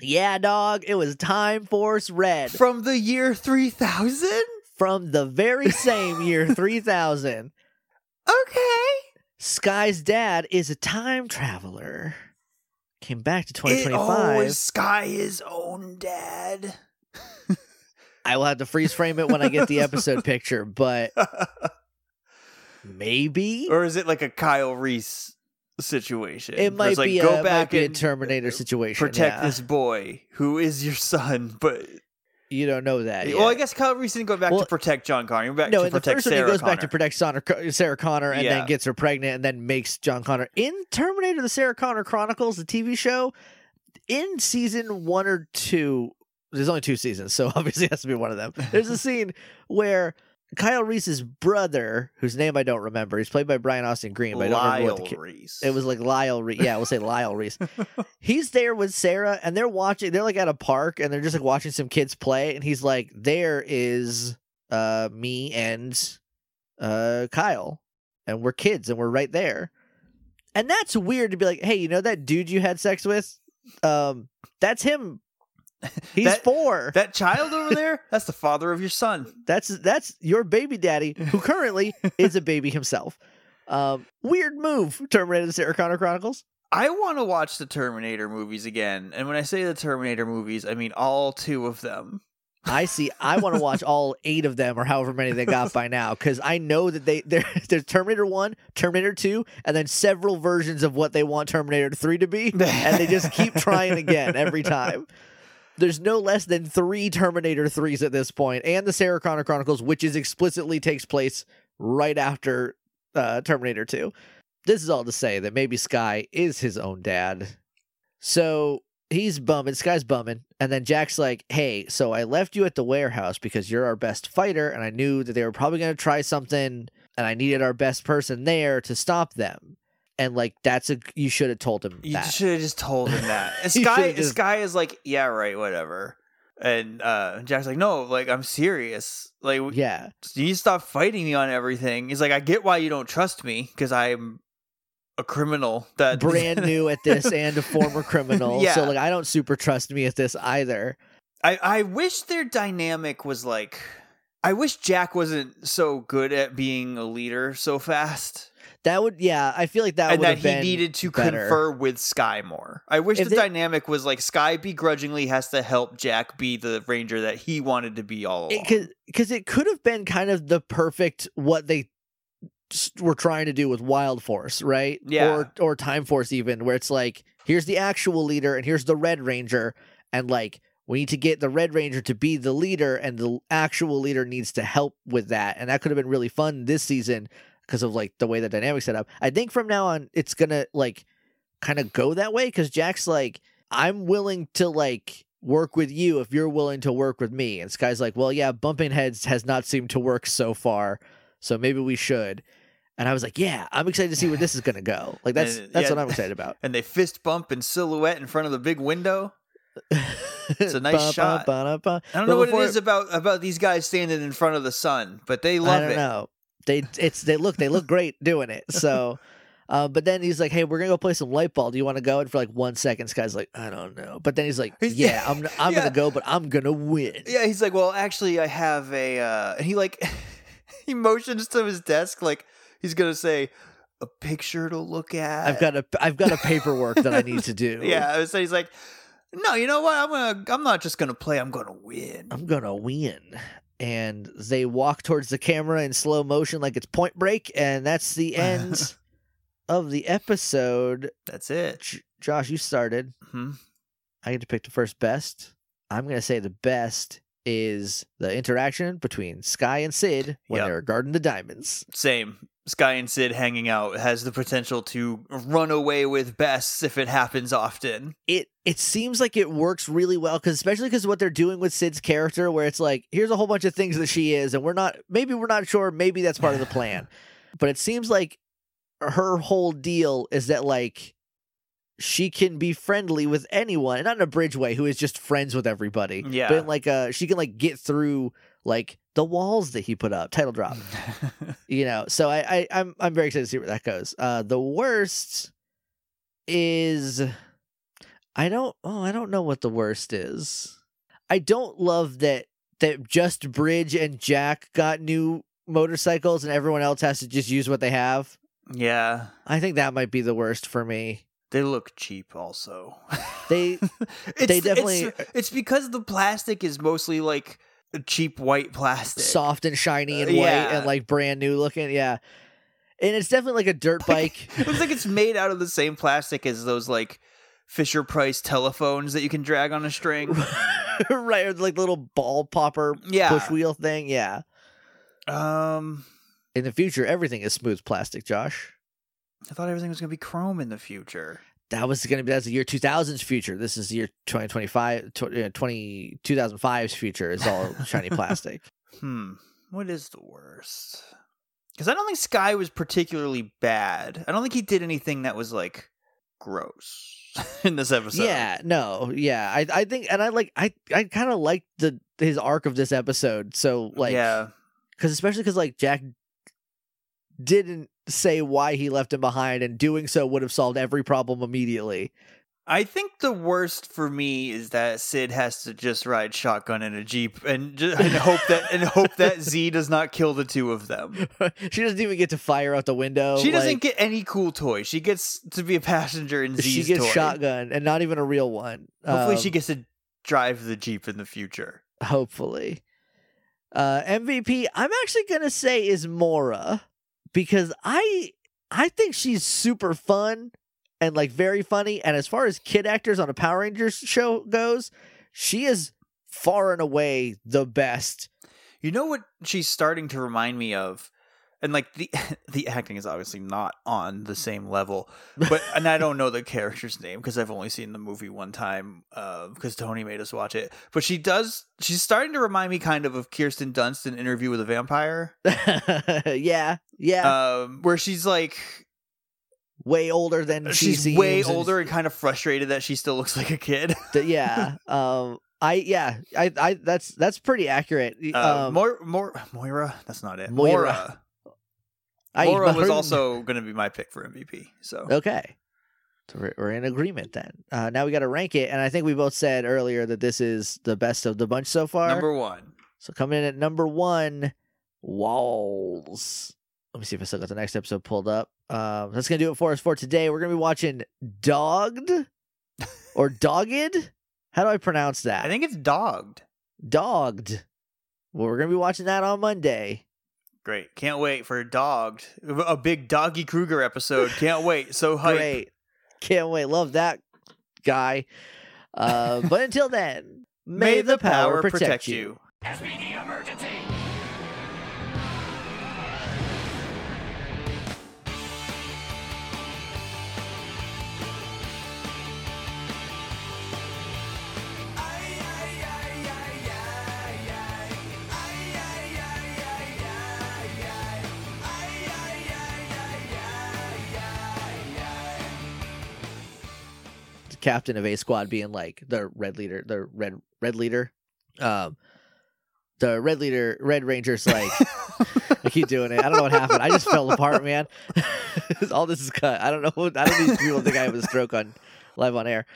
Yeah, dog. It was Time Force Red from the year 3000? from the very same year 3000. Okay. Sky's dad is a time traveler. Came back to It 2025. always Sky his own dad. I will have to freeze frame it when I get the episode picture, but maybe or is it like a Kyle Reese situation? it might like, be go a, back be a Terminator situation. protect yeah. this boy who is your son, but You don't know that. well, I guess Kyle Reese didn't go back Well, to protect John Connor. He went back no, to protect Sarah he goes Connor. back to protect Sarah, Sarah Connor and Yeah. then gets her pregnant and then makes John Connor. In Terminator The Sarah Connor Chronicles, the TV show, in season one or two, there's only two seasons, so obviously it has to be one of them. There's a scene where Kyle Reese's brother, whose name I don't remember, he's played by Brian Austin Green, but I don't remember what the kid. Reese. It was like Lyle Reese. Yeah, we'll say Lyle Reese. He's there with Sarah, and they're watching. They're like at a park, and they're just like watching some kids play. And he's like, "There is uh me and uh Kyle, and we're kids, and we're right there." And that's weird to be like, "Hey, you know that dude you had sex with? Um, that's him. He's That- four. that child over there. That's the father of your son. That's that's your baby daddy, who currently is a baby himself." Um, weird move, Terminator: Sarah Connor Chronicles. I want to watch the Terminator movies again, and when I say the Terminator movies, I mean all two of them. I see. I want to watch all eight of them, or however many they got by now, because I know that they there, there's Terminator One, Terminator Two, and then several versions of what they want Terminator Three to be, and they just keep trying again every time. There's no less than three Terminator threes at this point, and the Sarah Connor Chronicles, which is explicitly takes place right after uh, Terminator Two. This is all to say that maybe Sky is his own dad. So he's bumming, Sky's bumming, and then Jack's like, "Hey, so I left you at the warehouse because you're our best fighter, and I knew that they were probably going to try something, and I needed our best person there to stop them." And like, that's a you should have told him You that. should have just told him that. You Sky, just- Sky is like, yeah, right, whatever. And uh, Jack's like, no, like I'm serious. Like, you Yeah, need to stop fighting me on everything. He's like, I get why you don't trust me because I'm a criminal. That brand new at this and a former criminal. Yeah. So like, I don't super trust me at this either. I I wish their dynamic was like. I wish Jack wasn't so good at being a leader so fast, That would, yeah, I feel like that and that he needed to better. confer with Sky more. I wish If the they- dynamic was like Sky begrudgingly has to help Jack be the ranger that he wanted to be all along. because because it could have been kind of the perfect what they were trying to do with Wild Force, right? Yeah. Or or Time Force even, where it's like here's the actual leader and here's the Red Ranger, and like we need to get the Red Ranger to be the leader, and the actual leader needs to help with that, and that could have been really fun this season because of like the way the dynamic set up. I think from now on it's gonna like kind of go that way because Jack's like I'm willing to like work with you if you're willing to work with me. And Sky's like, well, yeah, bumping heads has not seemed to work so far, so maybe we should. And I was like, yeah, I'm excited to see where this is gonna go. Like that's And, that's yeah, what I'm excited about. and they fist bump in silhouette in front of the big window. It's a nice shot. I don't But know what it is about about these guys standing in front of the sun, but they I love don't it. know. They it's they look they look great doing it. So. Uh, but then he's like, "Hey, we're gonna go play some light ball. Do you want to go?" And for like one second, Sky's like, "I don't know." But then he's like, He's- "Yeah, I'm I'm Yeah. gonna go, but I'm gonna win." Yeah, he's like, well, actually, I have a. Uh, and he like he motions to his desk like he's gonna say a picture to look at. I've got a I've got a paperwork that I need to do. Yeah, so he's like, no, you know what? I'm gonna. I'm not just gonna play. I'm gonna win. I'm gonna win. And they walk towards the camera in slow motion like it's Point Break, and that's the end of the episode. That's it. J- Josh, you started. Hmm. I get to pick the first best. I'm gonna say the best is the interaction between Sky and Syd when Yep. they're guarding the diamonds. Same. Sky and Syd hanging out has the potential to run away with Bess if it happens often. it it seems like it works really well because especially because what they're doing with Syd's character, where it's like here's a whole bunch of things that she is, and we're not maybe we're not sure, maybe that's part of the plan, but it seems like her whole deal is that like she can be friendly with anyone, not in a Bridge way, who is just friends with everybody, Yeah. but in like uh she can like get through like the walls that he put up. Title drop you know so I, I i'm i'm very excited to see where that goes uh the worst is i don't oh i don't know what the worst is i don't love that that just Bridge and jack got new motorcycles and everyone else has to just use what they have yeah. i think that might be the worst for me They look cheap, also. They They definitely- It's, it's because the plastic is mostly like cheap white plastic. soft and shiny and Uh, white yeah. and like brand new looking. Yeah. And it's definitely like a dirt bike. It looks like it's made out of the same plastic as those like Fisher Price telephones that you can drag on a string. right, or like little ball popper Yeah. push wheel thing. Yeah. Um, In the future, everything is smooth plastic, Josh. I thought everything was gonna be chrome in the future. That was going to be that's the year 2000's future. This is the year 2025 tw- uh, 20 2005's future is all shiny plastic. Hmm. What is the worst? Because I don't think Sky was particularly bad. I don't think he did anything that was like gross in this episode. Yeah, no, yeah. I I think and I like I I kind of like the his arc of this episode. So like yeah. cuz especially cuz like Jack didn't say why he left him behind and doing so would have solved every problem immediately. I think the worst for me is that Syd has to just ride shotgun in a jeep and, ju- and hope that and hope that Z does not kill the two of them. she doesn't even get to fire out the window. She doesn't like, get any cool toys. She gets to be a passenger in Z's she gets toy. shotgun and not even a real one. Hopefully, Um, she gets to drive the jeep in the future. hopefully. Uh MVP I'm actually going to say is Mora because I I think she's super fun and like very funny and as far as kid actors on a Power Rangers show goes, she is far and away the best. You know what she's starting to remind me of? And like the the acting is obviously not on the same level, but and I don't know the character's name because I've only seen the movie one time because Tony made us watch it. But she does. She's starting to remind me kind of of Kirsten Dunst in Interview with a Vampire, yeah, yeah. um, where she's like way older than she she's way and- older and kind of frustrated that she still looks like a kid. yeah. Um I yeah, I I that's that's pretty accurate. Uh, Um, Mor- Mor- Moira, that's not it. Moira. Moira. I- was also going to be my pick for MVP. So Okay. So we're, we're in agreement then. Uh, now we got to rank it, and I think we both said earlier that this is the best of the bunch so far. number one. so coming in at number one, Walls. Let me see if I still got the next episode pulled up. Um, that's gonna do it for us for today. We're gonna be watching Dogged or Dogged. How do I pronounce that? I think it's dogged. Dogged. Well, we're gonna be watching that on Monday. Great. Can't wait for a dogged. A big Doggie Kruger episode. Can't wait. So hype. Great. Can't wait. Love that guy. Uh, but until then, may, the power, protect, you. The captain of A Squad being like the red leader, the red red leader. Um, the red leader, red ranger's like. I keep doing it. I don't know what happened. I just fell apart, man. All this is cut. I don't know. I don't need people think I have a stroke on live on air.